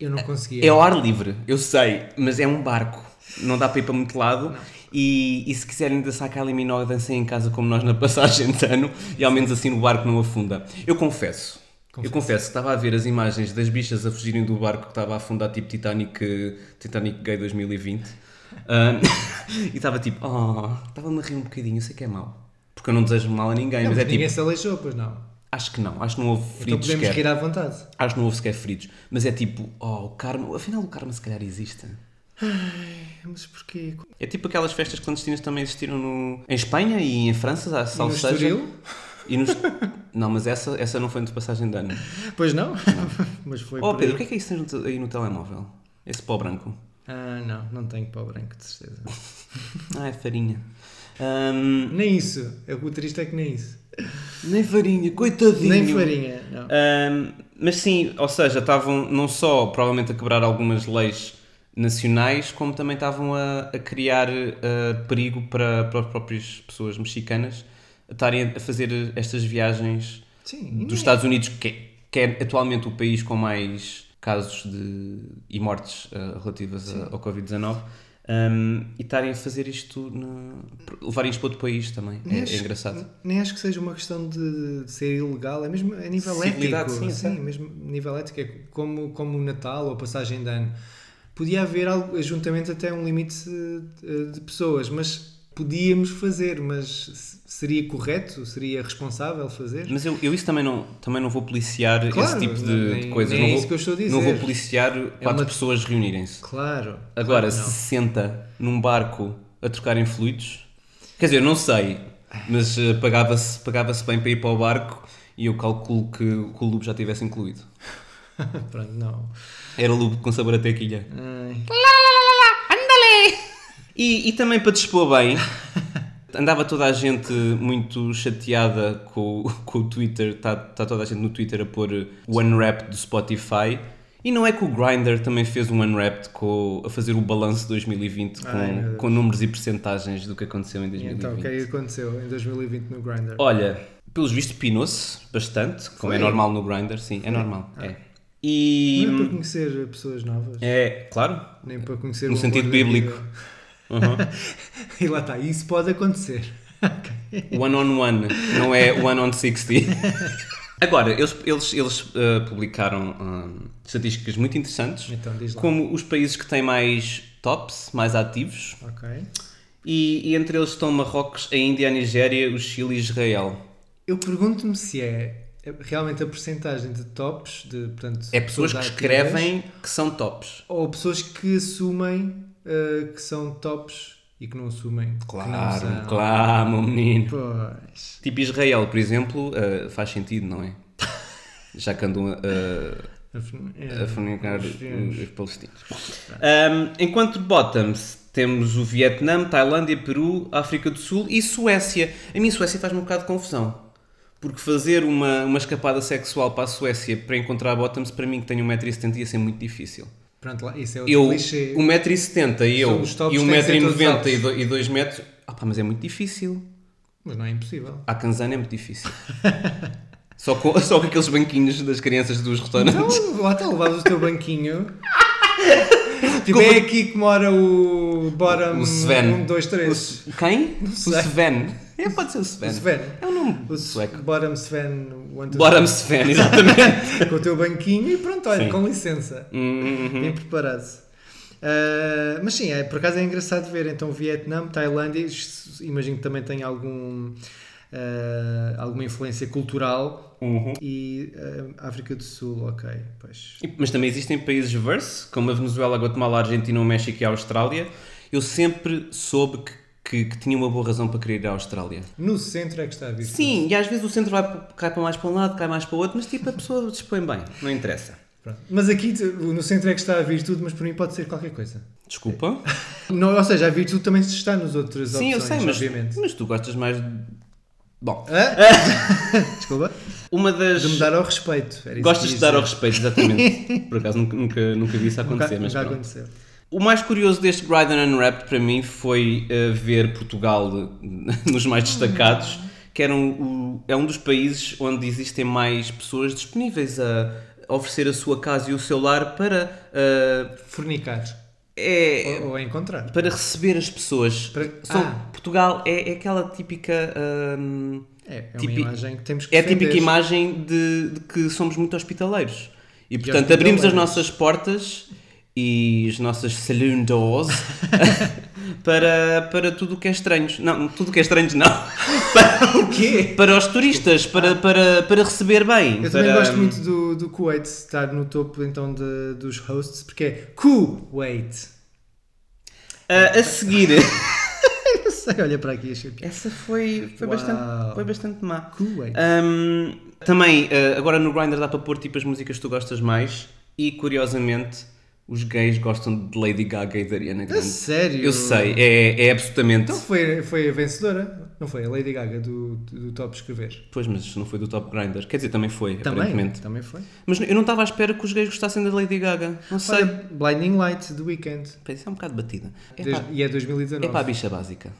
eu não conseguia. é ao ar livre, eu sei, mas é um barco. Não dá para ir para muito lado. E, e se quiserem dançar aquela minó, dancem em casa como nós na passagem de ano e ao menos assim o barco não afunda. Eu confesso, eu confesso que estava a ver as imagens das bichas a fugirem do barco que estava a afundar tipo Titanic, Titanic Gay 2020 Ah, e estava tipo, oh, estava-me a rir um bocadinho, eu sei que é mau. Porque eu não desejo mal a ninguém, Não, mas é ninguém tipo, se aleijou, pois não. acho que não, acho que não houve Então feridos podemos sequer. rir à vontade. Acho que não houve sequer feridos. Mas é tipo, oh, o karma. Afinal, o karma se calhar existe. Mas porquê? É tipo aquelas festas clandestinas que também existiram no... em Espanha e em França, há E salvo no seja. Estoril? E nos... Não, mas essa, essa não foi de passagem de ano. Pois não? mas foi Oh, Pedro, o aí. que é que é isso aí no telemóvel? Esse pó branco. Ah, não, não tenho pau branco, de certeza. Ah, é farinha. Ahm, nem isso. O triste é que nem isso. nem farinha, coitadinho. Nem farinha, não. Ahm, mas sim, ou seja, estavam não só provavelmente a quebrar algumas leis nacionais, como também estavam a, a criar ah, perigo para, para as próprias pessoas mexicanas a estarem a fazer estas viagens Sim. dos Estados Unidos, que é, que é atualmente o país com mais casos de, e mortes ah, relativas a- ao Covid-19, Um, e estarem a fazer isto, no... levarem isto para outro país também. É, é acho- engraçado. Nem acho que seja uma questão de, de ser ilegal, é mesmo a nível Civilidade, ético. sim, sim. mesmo a nível ético, é como, como o Natal ou a passagem de ano. Podia haver algo, ajuntamente até um limite eh, de pessoas, mas podíamos fazer, mas seria correto? Seria responsável fazer? Mas eu, eu isso também não, também não vou policiar Claro, esse tipo de, nem- de coisas. não é vou, isso que eu estou a dizer. Não vou policiar quatro uma- pessoas reunirem-se. Claro. Agora, claro se senta num barco a trocarem fluidos, quer dizer, não sei, mas eh, pagava-se pagava bem para ir para o barco e eu calculo que, que o lube já tivesse incluído. Pronto, não. Era lube com sabor a tequilha. Ai, E, e também para dispor bem, andava toda a gente muito chateada com, o- com o Twitter, está tá toda a gente no Twitter a pôr o Unwrapped do Spotify. E não é que o Grindr também fez um Unwrapped com, a fazer o balanço de 2020 Ai, meu com, Deus. com números e percentagens do que aconteceu em e 2020. então, o que é que aconteceu em 2020 no Grindr? Olha, pelos vistos pinou-se bastante, como é Foi? normal no Grindr, sim, é normal. É. E. é para conhecer pessoas novas, É, claro. nem para conhecer No sentido bíblico. Uhum. E lá está, isso pode acontecer. One on one, não é one on 60. Agora, eles, eles, eles uh, publicaram um, estatísticas muito interessantes, Então, como os países que têm mais tops, mais ativos, Ok. e, e entre eles estão Marrocos, a Índia, a Nigéria, o Chile e Israel. Eu pergunto-me se é realmente a porcentagem de tops, de, portanto, É pessoas que ativas, escrevem que são tops. ou pessoas que assumem uh, que são tops e que não assumem. que não claro, meu menino. Pois. Tipo Israel, por exemplo, uh, faz sentido, não é? Já que andam a, a, fornicar os, os palestinos. Um, enquanto bottoms, temos o Vietnã, Tailândia, Peru, África do Sul e Suécia. A mim, Suécia faz-me um bocado de confusão. Porque fazer uma, uma escapada sexual para a Suécia para encontrar bottoms, para mim que tenho 1,70m, ia ser muito difícil. Pronto, lá, isso é outro Eu, clichê. 1,70m e eu, e têm que ser todos 1,90m altos. e do- e 2 metros, ah, pá, mas é muito difícil. Mas não é impossível. A Kanzana é muito difícil. só, com, só com aqueles banquinhos das crianças dos restaurantes. Então, lá está, levavas o teu banquinho. Tipo, é aqui que mora o Bottom O Sven. 1, 2, 3. Quem? O. Sven. É, pode ser o Sven. O Sven. É um nome O sueco. Bottom Sven 1, 2, Bottom Sven, exatamente. Com o teu banquinho e pronto, olha, Sim. com licença. Uhum. Bem preparado. Ah, mas sim, é, por acaso é engraçado ver. Então, Vietnã, Tailândia, imagino que também tem algum, ah, alguma influência cultural. Uhum. E ah, África do Sul, ok, pois. Mas também existem países verse, como a Venezuela, a Guatemala, a Argentina, o México e a Austrália. Eu sempre soube que, que, que tinha uma boa razão para querer ir à Austrália. No centro é que está a vir. Sim, e às vezes o centro vai, cai para mais para um lado, cai mais para o outro, mas tipo a pessoa dispõe bem, não interessa. Pronto. Mas aqui no centro é que está a virtude, mas por mim pode ser qualquer coisa. Desculpa. Não, ou seja, a virtude também se está nos outros Sim, eu opções, sei, mas, obviamente. mas tu gostas mais de... Bom? Desculpa. uma das... De me dar ao respeito. Era isso Gostas de dar ao respeito, exatamente. Por acaso nunca, nunca, nunca vi isso Nunca, acontecer, mas nunca pronto. aconteceu. O mais curioso deste Grindr Unwrapped para mim foi eh, ver Portugal eh, nos mais destacados, que era um, é um dos países onde existem mais pessoas disponíveis a oferecer a sua casa e o seu lar para, eh, Fornicar. é, Ou, ou encontrar. para receber as pessoas. Para- Ah. Portugal é, é aquela típica. hum, É, é imagem que temos que é a típica imagem de, de que somos muito hospitaleiros. E portanto abrimos as nossas portas e as nossas saloon doors para, para tudo o que é estranhos. Não, tudo o que é estranhos não. Para, O quê? para os turistas, para, para, para receber bem. Eu também para- gosto muito do, do Kuwait estar no topo então de- dos hosts, porque é Kuwait. Ah, a seguir, Não sei, olha para aqui, achei essa foi, foi, Uau. bastante, foi bastante má. Kuwait. Hum, também, uh, agora no Grindr dá para pôr tipo as músicas que tu gostas mais e curiosamente os gays gostam de Lady Gaga e da Ariana Grande. sério? Eu sei, é, é absolutamente. Então foi, foi a vencedora, não foi? A Lady Gaga do, do, Top Escrever. Pois, mas não foi do Top Grindr. Quer dizer, também foi, Também, aparentemente. também foi. Mas eu não estava à espera que os gays gostassem da Lady Gaga. Não sei. Olha, Blinding Light, do Weekend. Isso é um bocado batida. É Desde- e é 2019. é para a bicha básica.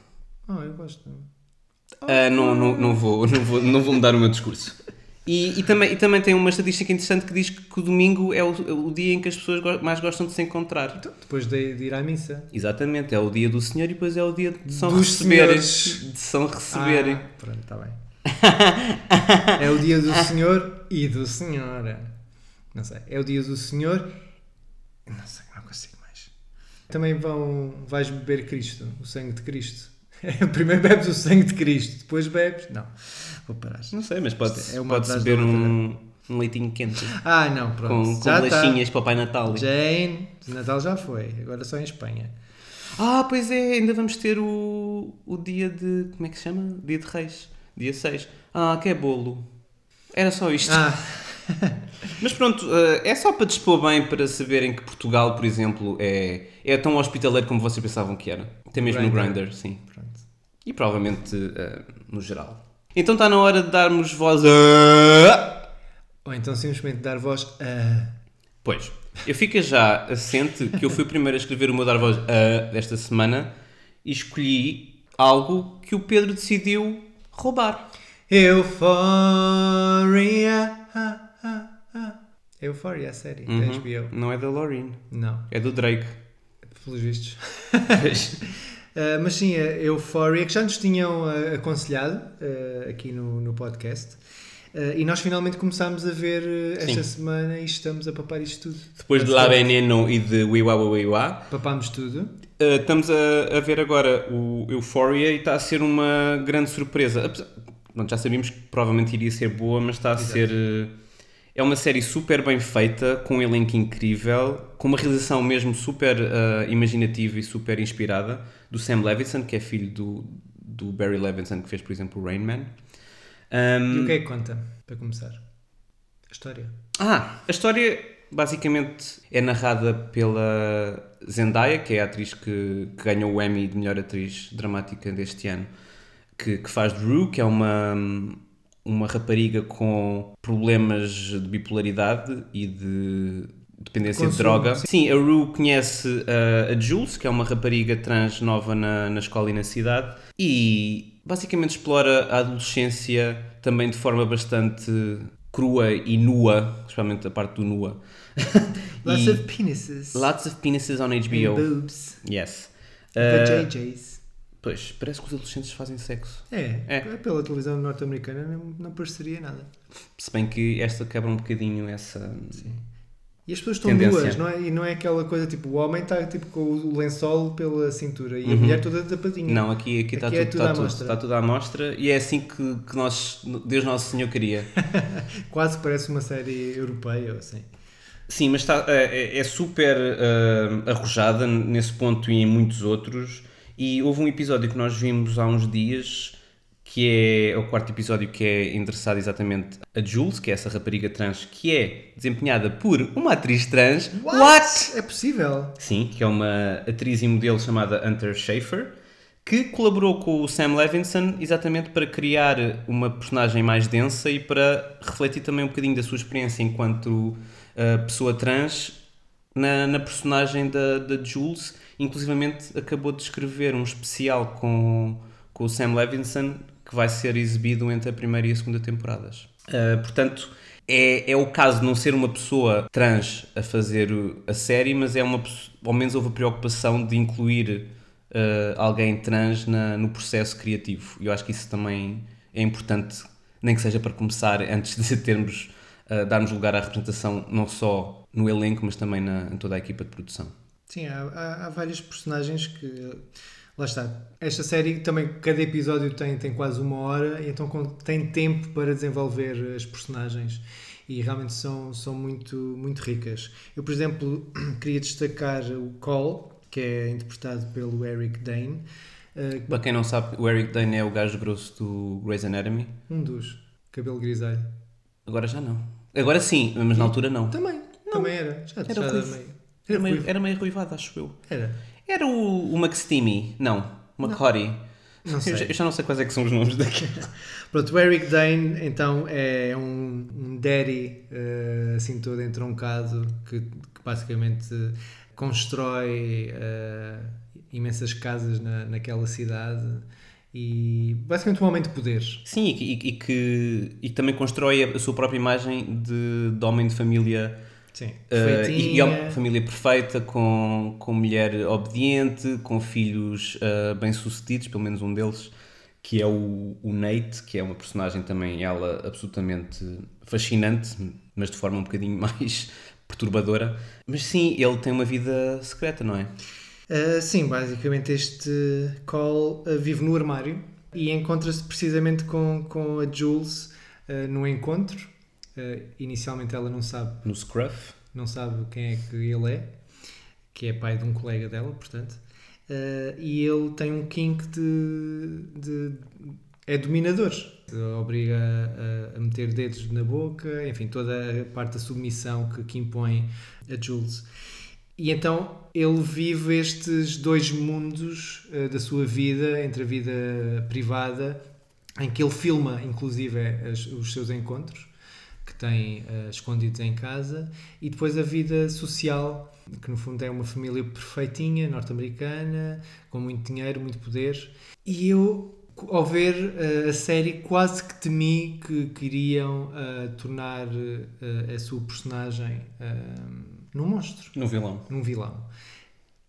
Ah, eu gosto. Ah, não, não, não, vou, não, vou, não vou mudar o meu discurso. E, e também, e também tem uma estatística interessante que diz que o domingo é o, o dia em que as pessoas mais gostam de se encontrar. Depois de, de ir à missa. Exatamente, é o dia do Senhor e depois é o dia de São Dos Receberem. senhores. De São Receberem. Ah, pronto, está bem. é o dia do Senhor e do Senhora. Não sei. É o dia do Senhor. Não sei, não consigo mais. Também vão. Vais beber Cristo, o sangue de Cristo. Primeiro bebes o sangue de Cristo, depois bebes. Não, vou parar. Não sei, mas pode-se É pode beber um, um leitinho quente Ah, não, pronto. com, com já está. bolachinhas para o Pai Natal. Jane, Natal já foi, agora só em Espanha. Ah, pois é, ainda vamos ter o, o dia de. Como é que se chama? Dia de Reis. Dia 6. Ah, que é bolo. Era só isto. Ah, Mas pronto, eh, é só para dispor bem para saberem que Portugal, por exemplo, é, é tão hospitaleiro como vocês pensavam que era. Até mesmo no Grindr. Grindr, sim. pronto. E provavelmente eh, no geral. Então está na hora de darmos voz a. Ou então simplesmente dar voz a. Pois, eu fico já assente que eu fui o primeiro a escrever o meu dar voz a desta semana e escolhi algo que o Pedro decidiu roubar. Euphoria. Ah. Euphoria, a série da Uhum. HBO. Não é da Laureen, Não, é do Drake. pelos vistos. Ah, mas sim, a Euphoria, que já nos tinham ah, aconselhado ah, aqui no, no podcast. E nós finalmente começámos a ver esta Sim. semana e estamos a papar isto tudo. Depois de La Veneno e de Wiwa Wiwa, Papámos tudo. Uh, estamos a, a ver agora o Euphoria e está a ser uma grande surpresa. Apesar- pronto, já sabíamos que provavelmente iria ser boa, mas está a ser. É uma série super bem feita, com um elenco incrível, com uma realização mesmo super uh, imaginativa e super inspirada, do Sam Levinson, que é filho do, do Barry Levinson, que fez, por exemplo, o Rain Man. Um, E o que é que conta, para começar? A história. ah, a história basicamente é narrada pela Zendaya, que é a atriz que, que ganhou o Emmy de melhor atriz dramática deste ano, que, que faz Rue, que é uma, uma rapariga com problemas de bipolaridade e de dependência de Consumo, droga. sim. Sim, a Rue conhece uh, a Jules, que é uma rapariga trans nova na, na escola e na cidade, e basicamente explora a adolescência também de forma bastante crua e nua, especialmente a parte do nua. Lots of penises. lots of penises on and HBO. boobs. Yes. The Uh, JJs. Pois, parece que os adolescentes fazem sexo. É, é. pela televisão norte-americana não, não pareceria nada. Se bem que esta quebra um bocadinho essa. E as pessoas estão Tendência. nuas, não é? E não é aquela coisa tipo, o homem está tipo com o lençol pela cintura e a Uhum. mulher toda tapadinha. Não, aqui, aqui, está, Aqui tudo, é tudo está, à tudo, está tudo à mostra e é assim que, que nós, Deus Nosso Senhor queria. Quase parece uma série europeia ou assim. Sim, mas está, é, é super ah, arrojada nesse ponto e em muitos outros. E houve um episódio que nós vimos há uns dias, que é o quarto episódio, que é endereçado exatamente a Jules, que é essa rapariga trans, que é desempenhada por uma atriz trans. É possível? Sim, que é uma atriz e modelo chamada Hunter Schafer, que colaborou com o Sam Levinson exatamente para criar uma personagem mais densa e para refletir também um bocadinho da sua experiência enquanto uh, pessoa trans na, na personagem da, da Jules. Inclusivamente acabou de escrever um especial com, com o Sam Levinson que vai ser exibido entre a primeira e a segunda temporadas. Uh, portanto, é, é o caso de não ser uma pessoa trans a fazer a série, mas é uma ao menos houve a preocupação de incluir uh, alguém trans na- no processo criativo. E eu acho que isso também é importante, nem que seja para começar, antes de termos, uh, darmos lugar à representação não só no elenco, mas também na, em toda a equipa de produção. Sim, há, há, há vários personagens que. Lá está. Esta série também, cada episódio tem, tem quase uma hora, e então tem tempo para desenvolver as personagens. E realmente são, são muito, muito ricas. Eu, por exemplo, queria destacar o Cole, que é interpretado pelo Eric Dane. eh, Para quem não sabe, o Eric Dane é o gajo grosso do Grey's Anatomy. um dos. Cabelo grisalho. Agora já não. Agora sim, mas na altura não. Também. Também era. Já, Era já ruivo. meio. Era meio, era meio ruivado, acho eu. Era. Era o, o McSteamy. Não, McCordy. Não Eu, sei. já, eu já não sei quais é que são os nomes daqui. Pronto, o Eric Dane então é um, um daddy eh, assim todo entroncado que, que basicamente constrói eh, imensas casas na, naquela cidade e basicamente um homem de poder. Sim, e, que- e, e que, e também constrói a sua própria imagem de, de homem de família. Sim. eh, e, e é uma família perfeita, com, com mulher obediente, com filhos eh, bem-sucedidos, pelo menos um deles, que é o, o Nate, que é uma personagem também, ela, absolutamente fascinante, mas de forma um bocadinho mais perturbadora. Mas sim, ele tem uma vida secreta, não é? Uh, sim, basicamente este Cole uh, vive no armário e encontra-se precisamente com, com a Jules uh, no encontro. Uh, inicialmente ela não sabe, No Scruff. não sabe quem é que ele é, que é pai de um colega dela, portanto. Uh, e ele tem um kink de, de é dominador. Obriga a, a meter dedos na boca, enfim, toda a parte da submissão que, que impõe a Jules. E então ele vive estes dois mundos uh, da sua vida, entre a vida privada, em que ele filma, inclusive, as, os seus encontros, tem uh, escondidos em casa, e depois a vida social, que no fundo é uma família perfeitinha, norte-americana, com muito dinheiro, muito poder. E eu, ao ver uh, a série, quase que temi que queriam uh, tornar a sua personagem num monstro, No vilão. num vilão.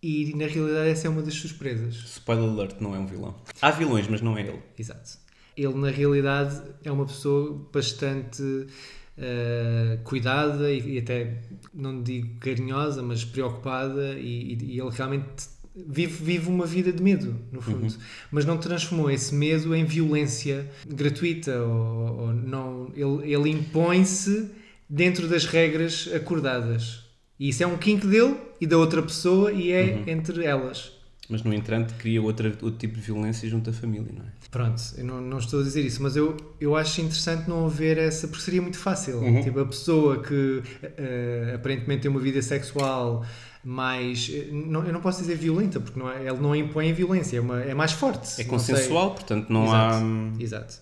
E na realidade essa é uma das surpresas. Spoiler alert, não é um vilão. Há vilões, mas não é ele. Exato. Ele na realidade é uma pessoa bastante uh, cuidada e, e, até, não digo carinhosa, mas preocupada e, e, e ele realmente vive, vive uma vida de medo, no fundo. Uhum. Mas não transformou esse medo em violência gratuita ou, ou não. Ele, ele impõe-se dentro das regras acordadas. E isso é um kink dele e da outra pessoa e é uhum. entre elas. Mas, no entanto, cria outra, outro tipo de violência junto à família, não é? Pronto, eu não, não estou a dizer isso, mas eu, eu acho interessante não haver essa, porque seria muito fácil. Uhum. Tipo, a pessoa que uh, aparentemente tem uma vida sexual mais. Não, eu não posso dizer violenta, porque não é, ele não impõe a violência, é, uma, é mais forte. É consensual, sei. portanto não Exato. há. Exato.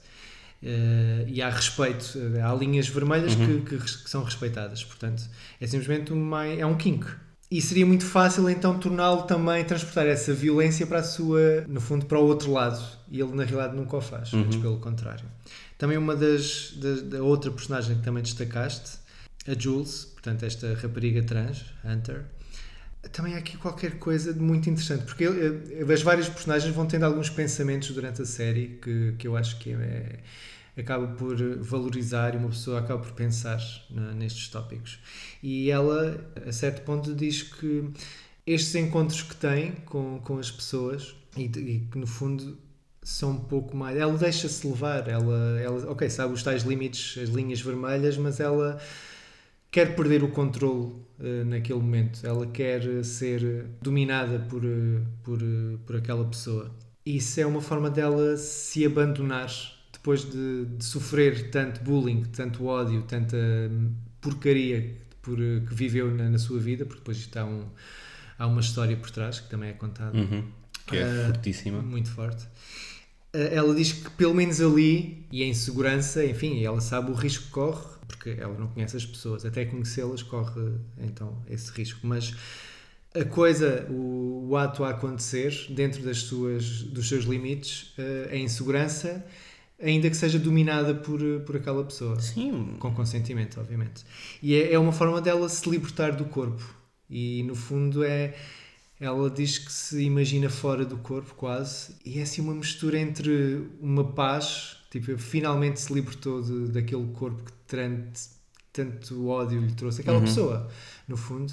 Uh, e há respeito, há linhas vermelhas uhum. que, que, que, são respeitadas, portanto é simplesmente uma, é um kink. E seria muito fácil então torná-lo também, transportar essa violência para a sua, no fundo, para o outro lado. E ele na realidade nunca o faz, uhum. antes pelo contrário. Também uma das, das, da outra personagem que também destacaste, a Jules, portanto esta rapariga trans, Hunter, também há aqui qualquer coisa de muito interessante, porque as várias personagens vão tendo alguns pensamentos durante a série que, que eu acho que é, acaba por valorizar e uma pessoa acaba por pensar na, nestes tópicos. E ela, a certo ponto, diz que estes encontros que tem com, com as pessoas e, e que no fundo são um pouco mais. Ela deixa-se levar, ela, ela, ok, sabe os tais limites, as linhas vermelhas, mas ela quer perder o controle uh, naquele momento, ela quer ser dominada por, uh, por, uh, por aquela pessoa. Isso é uma forma dela se abandonar depois de, de sofrer tanto bullying, tanto ódio, tanta porcaria por, que viveu na, na, sua vida, porque depois está um, há uma história por trás que também é contada. Uhum, que é fortíssima. Muito forte. ela diz que pelo menos ali, e em segurança, enfim, ela sabe o risco que corre, porque ela não conhece as pessoas, até conhecê-las corre então esse risco. Mas a coisa, o, o ato a acontecer dentro das suas, dos seus limites é em segurança, ainda que seja dominada por, por aquela pessoa. Sim. Com consentimento, obviamente. E é, é uma forma dela se libertar do corpo. E no fundo é. Ela diz que se imagina fora do corpo, quase, e é assim uma mistura entre uma paz, tipo, finalmente se libertou de, daquele corpo que tanto, tanto ódio lhe trouxe, aquela uhum. pessoa, no fundo.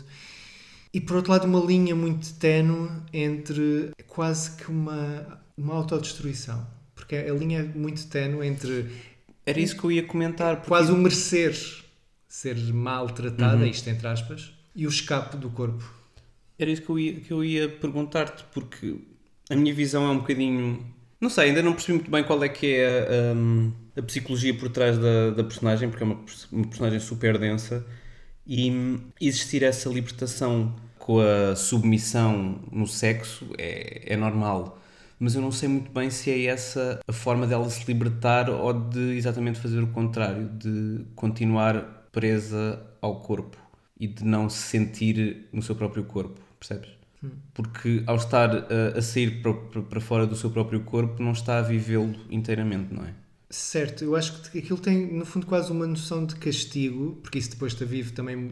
E por outro lado, uma linha muito tenue entre quase que uma, uma autodestruição. Porque a linha é muito tenue entre. Era isso que eu ia comentar. Porque... Quase o merecer ser maltratada, uhum. isto entre aspas, e o escape do corpo. Era isso que eu ia, que eu ia perguntar-te, porque a minha visão é um bocadinho. Não sei, ainda não percebi muito bem qual é que é a, um, a psicologia por trás da, da, personagem, porque é uma, uma personagem super densa e existir essa libertação com a submissão no sexo é, é normal. Mas eu não sei muito bem se é essa a forma dela se libertar ou de exatamente fazer o contrário, de continuar presa ao corpo e de não se sentir no seu próprio corpo, percebes? Porque ao estar a, a sair para fora do seu próprio corpo, não está a vivê-lo inteiramente, não é? Certo, eu acho que aquilo tem, no fundo, quase uma noção de castigo, porque isso depois está vivo também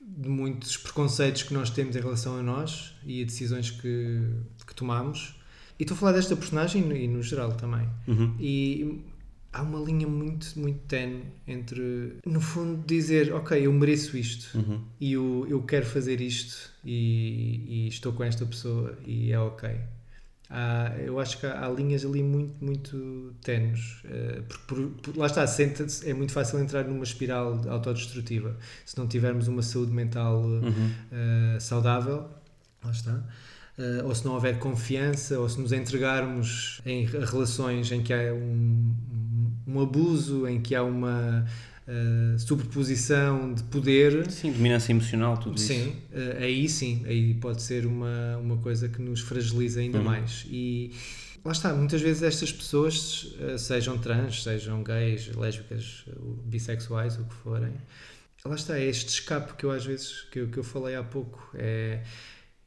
de muitos preconceitos que nós temos em relação a nós e a decisões que, que tomamos. E estou a falar desta personagem e no geral também. Uhum. E há uma linha muito, muito tenue entre, no fundo, dizer: Ok, eu mereço isto Uhum. e eu, eu quero fazer isto e, e estou com esta pessoa e é ok. Há- eu acho que há, há linhas ali muito, muito tenues. eh, porque por- por- lá está, é muito fácil entrar numa espiral autodestrutiva. Se não tivermos uma saúde mental Uhum. eh, saudável, lá está. Eh, ou se não houver confiança, ou se nos entregarmos em re- relações em que há um, um- abuso, em que há uma eh, sobreposição de poder, Sim, dominância emocional, tudo isso. Sim, eh, aí sim, aí pode ser uma, uma coisa que nos fragiliza ainda Uhum. mais. E lá está, muitas vezes estas pessoas, sejam trans, sejam gays, lésbicas, bissexuais, o que forem, lá está, é este escape que eu às vezes, que eu, que eu falei há pouco, é,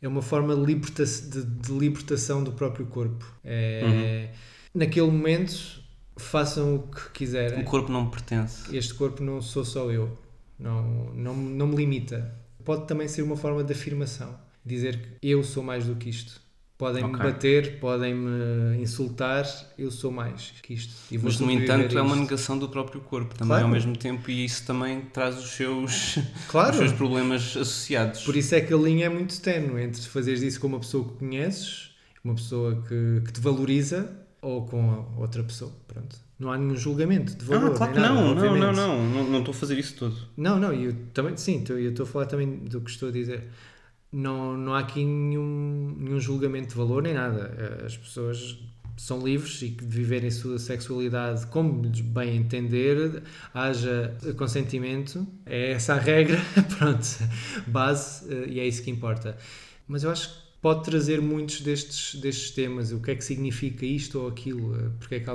é uma forma de, liberta de, de libertação do próprio corpo. É, Naquele momento, façam o que quiserem O corpo não me pertence. este corpo não sou só eu, não, não, não me limita. Pode também ser uma forma de afirmação, dizer que eu sou mais do que isto. Podem-me Ok. bater, podem-me insultar, eu sou mais que isto. E Mas, no entanto, é uma negação do próprio corpo também Claro. ao mesmo tempo e isso também traz os seus, Claro. os seus problemas associados. Por isso é que a linha é muito tenue entre fazeres isso com uma pessoa que conheces, uma pessoa que, que te valoriza, ou com outra pessoa. Pronto. Não há nenhum julgamento de valor. Ah, claro que nada, não, não, não, não, não, não estou a fazer isso todo. Não, não, eu também, sim, eu estou a falar também do que estou a dizer. Não, não há aqui nenhum, nenhum julgamento de valor nem nada. Eh, As pessoas são livres e que viverem a sua sexualidade como lhes bem entender, haja consentimento, é essa a regra, pronto, base, eh, e é isso que importa. Mas eu acho que pode trazer muitos destes, destes temas, o que é que significa isto ou aquilo, eh, porque é que,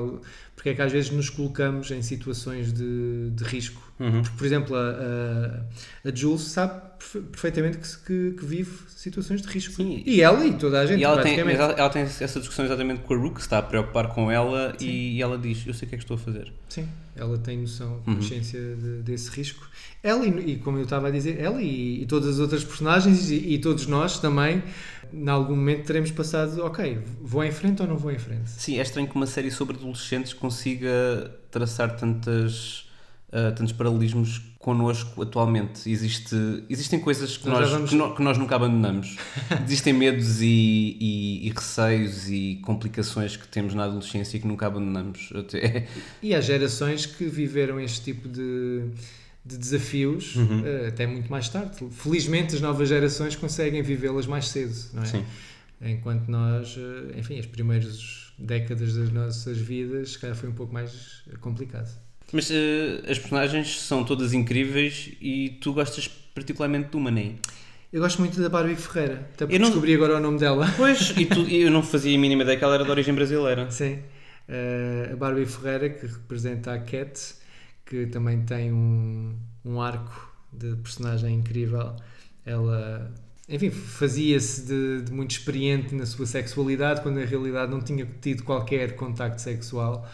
porque é que às vezes nos colocamos em situações de, de risco. Uhum. Porque, por exemplo, a, a, a Jules sabe perfe- perfeitamente que, que, que vive situações de risco. Sim. E ela e toda a gente, E ela tem, ela, ela tem essa discussão exatamente com a Rook, que está a preocupar com ela e, ela diz: Eu sei o que é que estou a fazer. Sim, ela tem noção, Uhum. consciência de- desse risco. Ela, e, e como eu estava a dizer, ela e, e todas as outras personagens e, e todos nós também, em algum momento teremos passado, ok, vou em frente ou não vou em frente? Sim, é estranho que uma série sobre adolescentes consiga traçar tantas, ah, tantos paralelismos connosco atualmente. Existe, existem coisas que Nós nós, que, no- que nós nunca abandonamos. existem medos e, e- e receios e complicações que temos na adolescência que nunca abandonamos. Até, E há gerações que viveram este tipo de, de desafios Uhum. eh, até muito mais tarde. Felizmente as novas gerações conseguem vivê-las mais cedo, não é? Sim. Enquanto nós, eh, enfim, as primeiras décadas das nossas vidas, se calhar foi um pouco mais complicado. Mas eh, as personagens são todas incríveis e tu gostas particularmente de uma, não é? Eu gosto muito da Barbie Ferreira, até porque Eu não- descobri agora o nome dela. Pois, e tu, eu não fazia a mínima ideia que ela era de origem brasileira. Sim. Eh, a Barbie Ferreira, que representa a Cat, que também tem um, um arco de personagem incrível. Ela, enfim, fazia-se de, de muito experiente na sua sexualidade, quando na realidade não tinha tido qualquer contacto sexual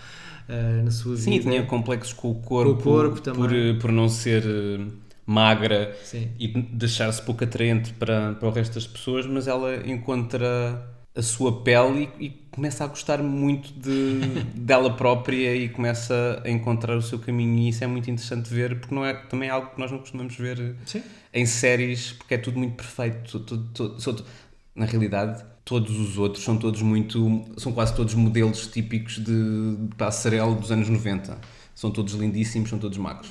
eh, na sua Sim, vida. tinha complexos com o corpo, Com o corpo por, por não ser eh, magra Sim. e deixar-se pouco atraente para, para o resto das pessoas, mas ela encontra a sua pele e, e começa a gostar muito de, dela própria e começa a encontrar o seu caminho. E isso é muito interessante ver porque não é, também é algo que nós não costumamos ver Sim. em séries porque é tudo muito perfeito. Tudo, tudo- tudo- na realidade todos os outros são todos muito são quase todos modelos típicos de, de passarela dos anos 90 são todos lindíssimos, são todos magros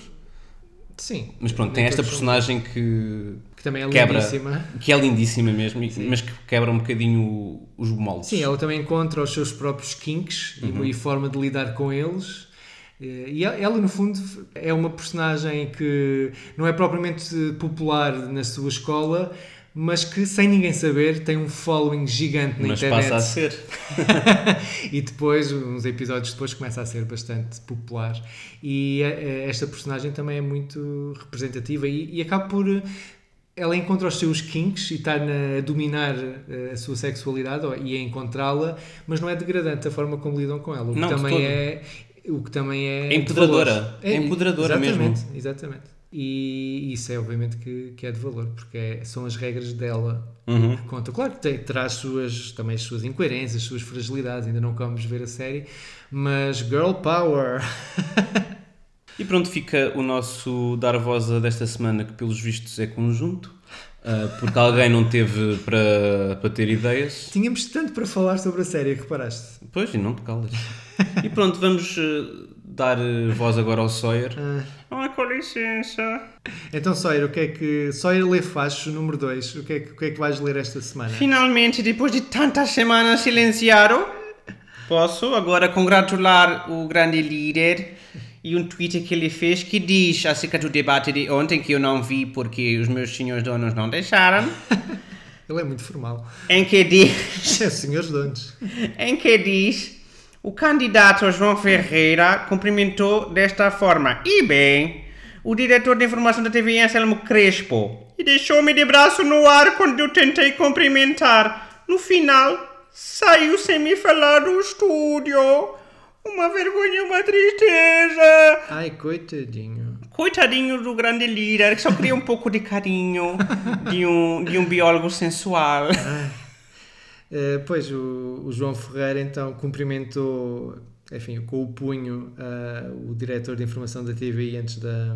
Sim. mas pronto, tem esta personagem que, Que também é quebra, lindíssima. que é lindíssima mesmo, e- mas que quebra um bocadinho os moldes. Sim, ela também encontra os seus próprios kinks e- e forma de lidar com eles. Eh, E ela, no fundo, é uma personagem que não é propriamente popular na sua escola, mas que, sem ninguém saber, tem um following gigante na mas internet. passa a ser. e depois, uns episódios depois, começa a ser bastante popular. E eh, esta personagem também é muito representativa e, e acaba por ela encontra os seus kinks e está na- a dominar eh, a sua sexualidade e a encontrá-la, mas não é degradante a forma como lidam com ela. O que Não, também é o que também é, É de empoderadora. valor. É empoderadora exatamente, mesmo. Exatamente. E isso é obviamente que, que é de valor, porque é- são as regras dela Uhum. que contam. Claro que tem, terá as suas, também as suas incoerências, as suas fragilidades, ainda não vamos ver a série, mas girl power. E pronto, fica o nosso dar voz a desta semana, que pelos vistos é conjunto, ah, porque alguém não teve para, para ter ideias. Tínhamos tanto para falar sobre a série, reparaste? Pois, e não te calas. E pronto, vamos eh, dar eh, voz agora ao Sawyer. Ah, com licença. Então, Sawyer, o que é que. Sawyer lê facho número 2. O que, é que, o que é que vais ler esta semana? Finalmente, depois de tantas semanas silenciado, posso agora congratular o grande líder e um tweet que ele fez que diz acerca do debate de ontem que eu não vi porque os meus senhores donos não deixaram, Ele é muito formal. em que diz, É, senhores donos. em que diz o candidato João Ferreira cumprimentou desta forma e bem o diretor de informação da TV Anselmo Crespo e deixou-me de braço no ar quando eu tentei cumprimentar. No final, saiu sem me falar do estúdio. Uma vergonha uma tristeza. Ai, coitadinho. Coitadinho do grande líder, que só queria um pouco de carinho de um, de um biólogo sensual. Eh, pois, o, o João Ferreira então cumprimentou, enfim, com o punho ah, o diretor de informação da TVI antes da,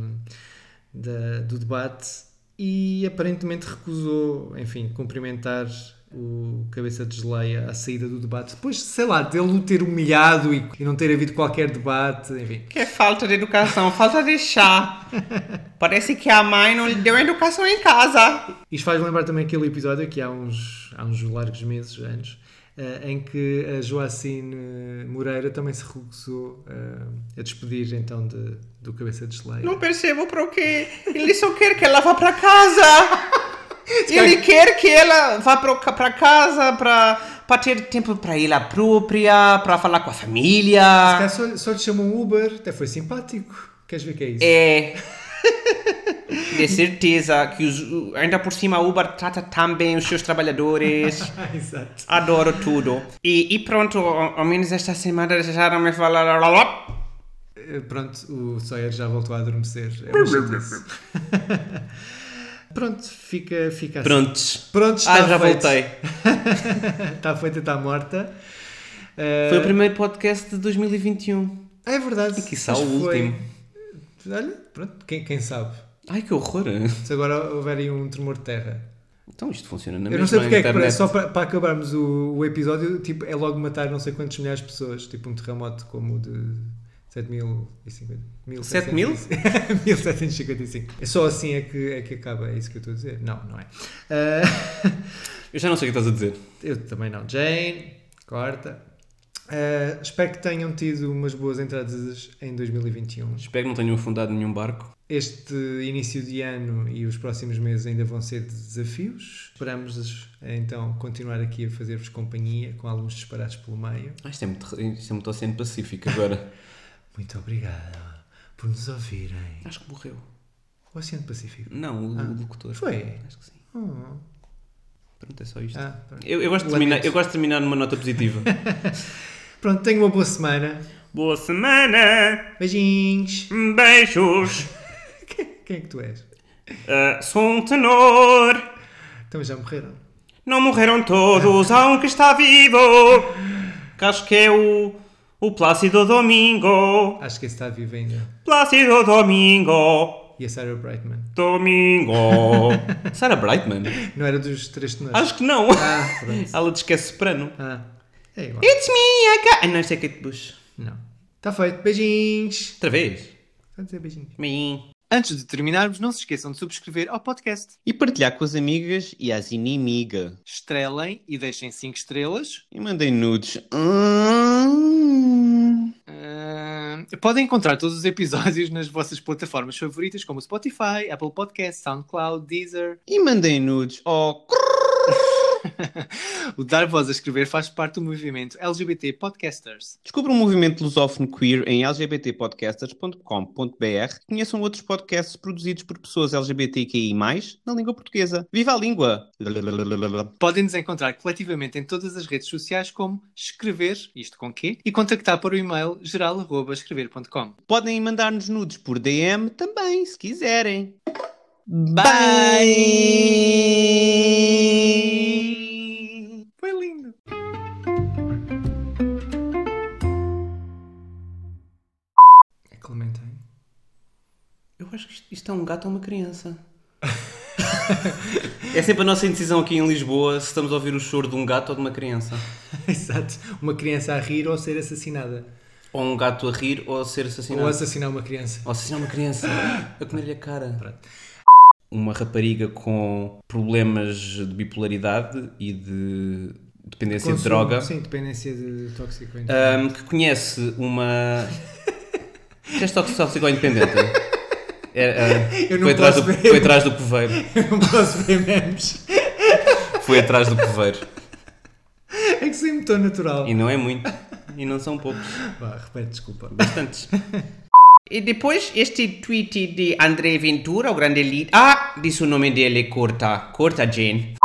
da- do debate e aparentemente recusou, enfim, cumprimentar o cabeça de geleia à saída do debate. Depois, sei lá, dele o ter humilhado e, e não ter havido qualquer debate, enfim. Que é falta de educação, falta de chá. Parece que a mãe não lhe deu educação em casa. Isto faz lembrar também aquele episódio que há uns, há uns largos meses, anos, eh, em que a Joacine Moreira também se recusou eh, a despedir então de- do cabeça de geleia. Não percebo por quê. Ele só quer que ela vá para casa. Ele quer que ela vá para casa para ter tempo para ela própria, para falar com a família. Cara, Só, só lhe chamou um Uber, até foi simpático. Queres ver que é isso? É. De certeza que os, ainda por cima o Uber trata tão bem os seus trabalhadores. Exato. Adoro tudo. E, e pronto, ao, menos esta semana deixaram-me falar. Eh, Pronto, o Sawyer já voltou a adormecer. É. Pronto, fica, fica assim. Prontos. Pronto, está Ah, já feito. voltei. está feita, está morta. Eh, Foi o primeiro podcast de 2021. É verdade. E Acho o que foi. último. Olha, pronto, quem, quem sabe? Ai, que horror. Se agora houver aí um tremor de terra. Então isto funciona na Eu não sei porque é que parece, só para, para acabarmos o, o episódio, tipo, é logo matar não sei quantos milhares de pessoas, tipo um terremoto como o de 7050. 7 mil? 1755. É só assim é que, é que acaba, é isso que eu estou a dizer? Não, não é. Ah, Eu já não sei o que estás a dizer. eu também não. Jane, corta. Ah, espero que tenham tido umas boas entradas em 2021. Espero que não tenham afundado nenhum barco. Este início de ano e os próximos meses ainda vão ser de desafios. Esperamos então continuar aqui a fazer-vos companhia com alguns disparados pelo meio. Ah, isto, é muito, isto é muito Oceano Pacífico agora. Muito obrigado por nos ouvirem. Acho que morreu. O Oceano Pacífico. Não, o, o locutor. Foi? Acho que sim. Oh. Pronto, é só isto. Ah. Eu, eu, gosto de terminar, eu gosto de terminar numa nota positiva. Pronto, tenham uma boa semana. Boa semana! Beijinhos. Beijos! Quem é que tu és? Ah, sou um tenor. Também já morreram. Não morreram todos, há um que está vivo. Que acho que é o, o Plácido Domingo. Acho que esse está vivo ainda. Plácido Domingo. E a Sarah Brightman. Domingo. Sarah Brightman? Não era dos três tenores? Acho que não. Ah, pronto. Ela diz que é soprano. Ah, é igual. It's me again. Ai, não, isto é Kate Bush. Não. Está feito. Beijinhos. Outra vez. A dizer beijinhos. Me. Antes de terminarmos, não se esqueçam de subscrever ao podcast. E partilhar com as amigas e as inimigas. Estrelem e deixem 5 estrelas. E mandem nudes. Ah, podem encontrar todos os episódios nas vossas plataformas favoritas, como Spotify, Apple Podcasts, SoundCloud, Deezer. E mandem nudes. Oh. o Dar Voz a Escrever faz parte do movimento LGBT Podcasters. Descubra um movimento lusófono queer em lgbtpodcasters.com.br. Conheçam outros podcasts produzidos por pessoas LGBTQI+, na língua portuguesa. Viva a língua! Podem nos encontrar coletivamente em todas as redes sociais como escrever, isto com quê, e contactar para o e-mail geral.escrever.com. Podem mandar-nos nudes por DM também, se quiserem. Bye! Isto, é um gato ou uma criança. é sempre a nossa indecisão aqui em Lisboa se estamos a ouvir o choro de um gato ou de uma criança. Exato. Uma criança a rir ou ser assassinada. Ou um gato a rir ou a ser assassinado. Ou assassinar uma criança. Ou assassinar uma criança a comer-lhe a cara. Uma rapariga com problemas de bipolaridade e de dependência de Consumo, droga Sim, dependência de tóxico. ahm, que conhece uma. Que és tóxico ou independente? Ah, Eu não foi, atrás do, ver. foi atrás do coveiro. Eu não posso ver memes. Foi atrás do coveiro. É que sempre tão natural. E não é muito. E não são poucos. Vá, repete, desculpa. Bastantes. E depois este tweet de André Ventura, o grande líder. Ah, disse o nome dele, corta, corta Jane.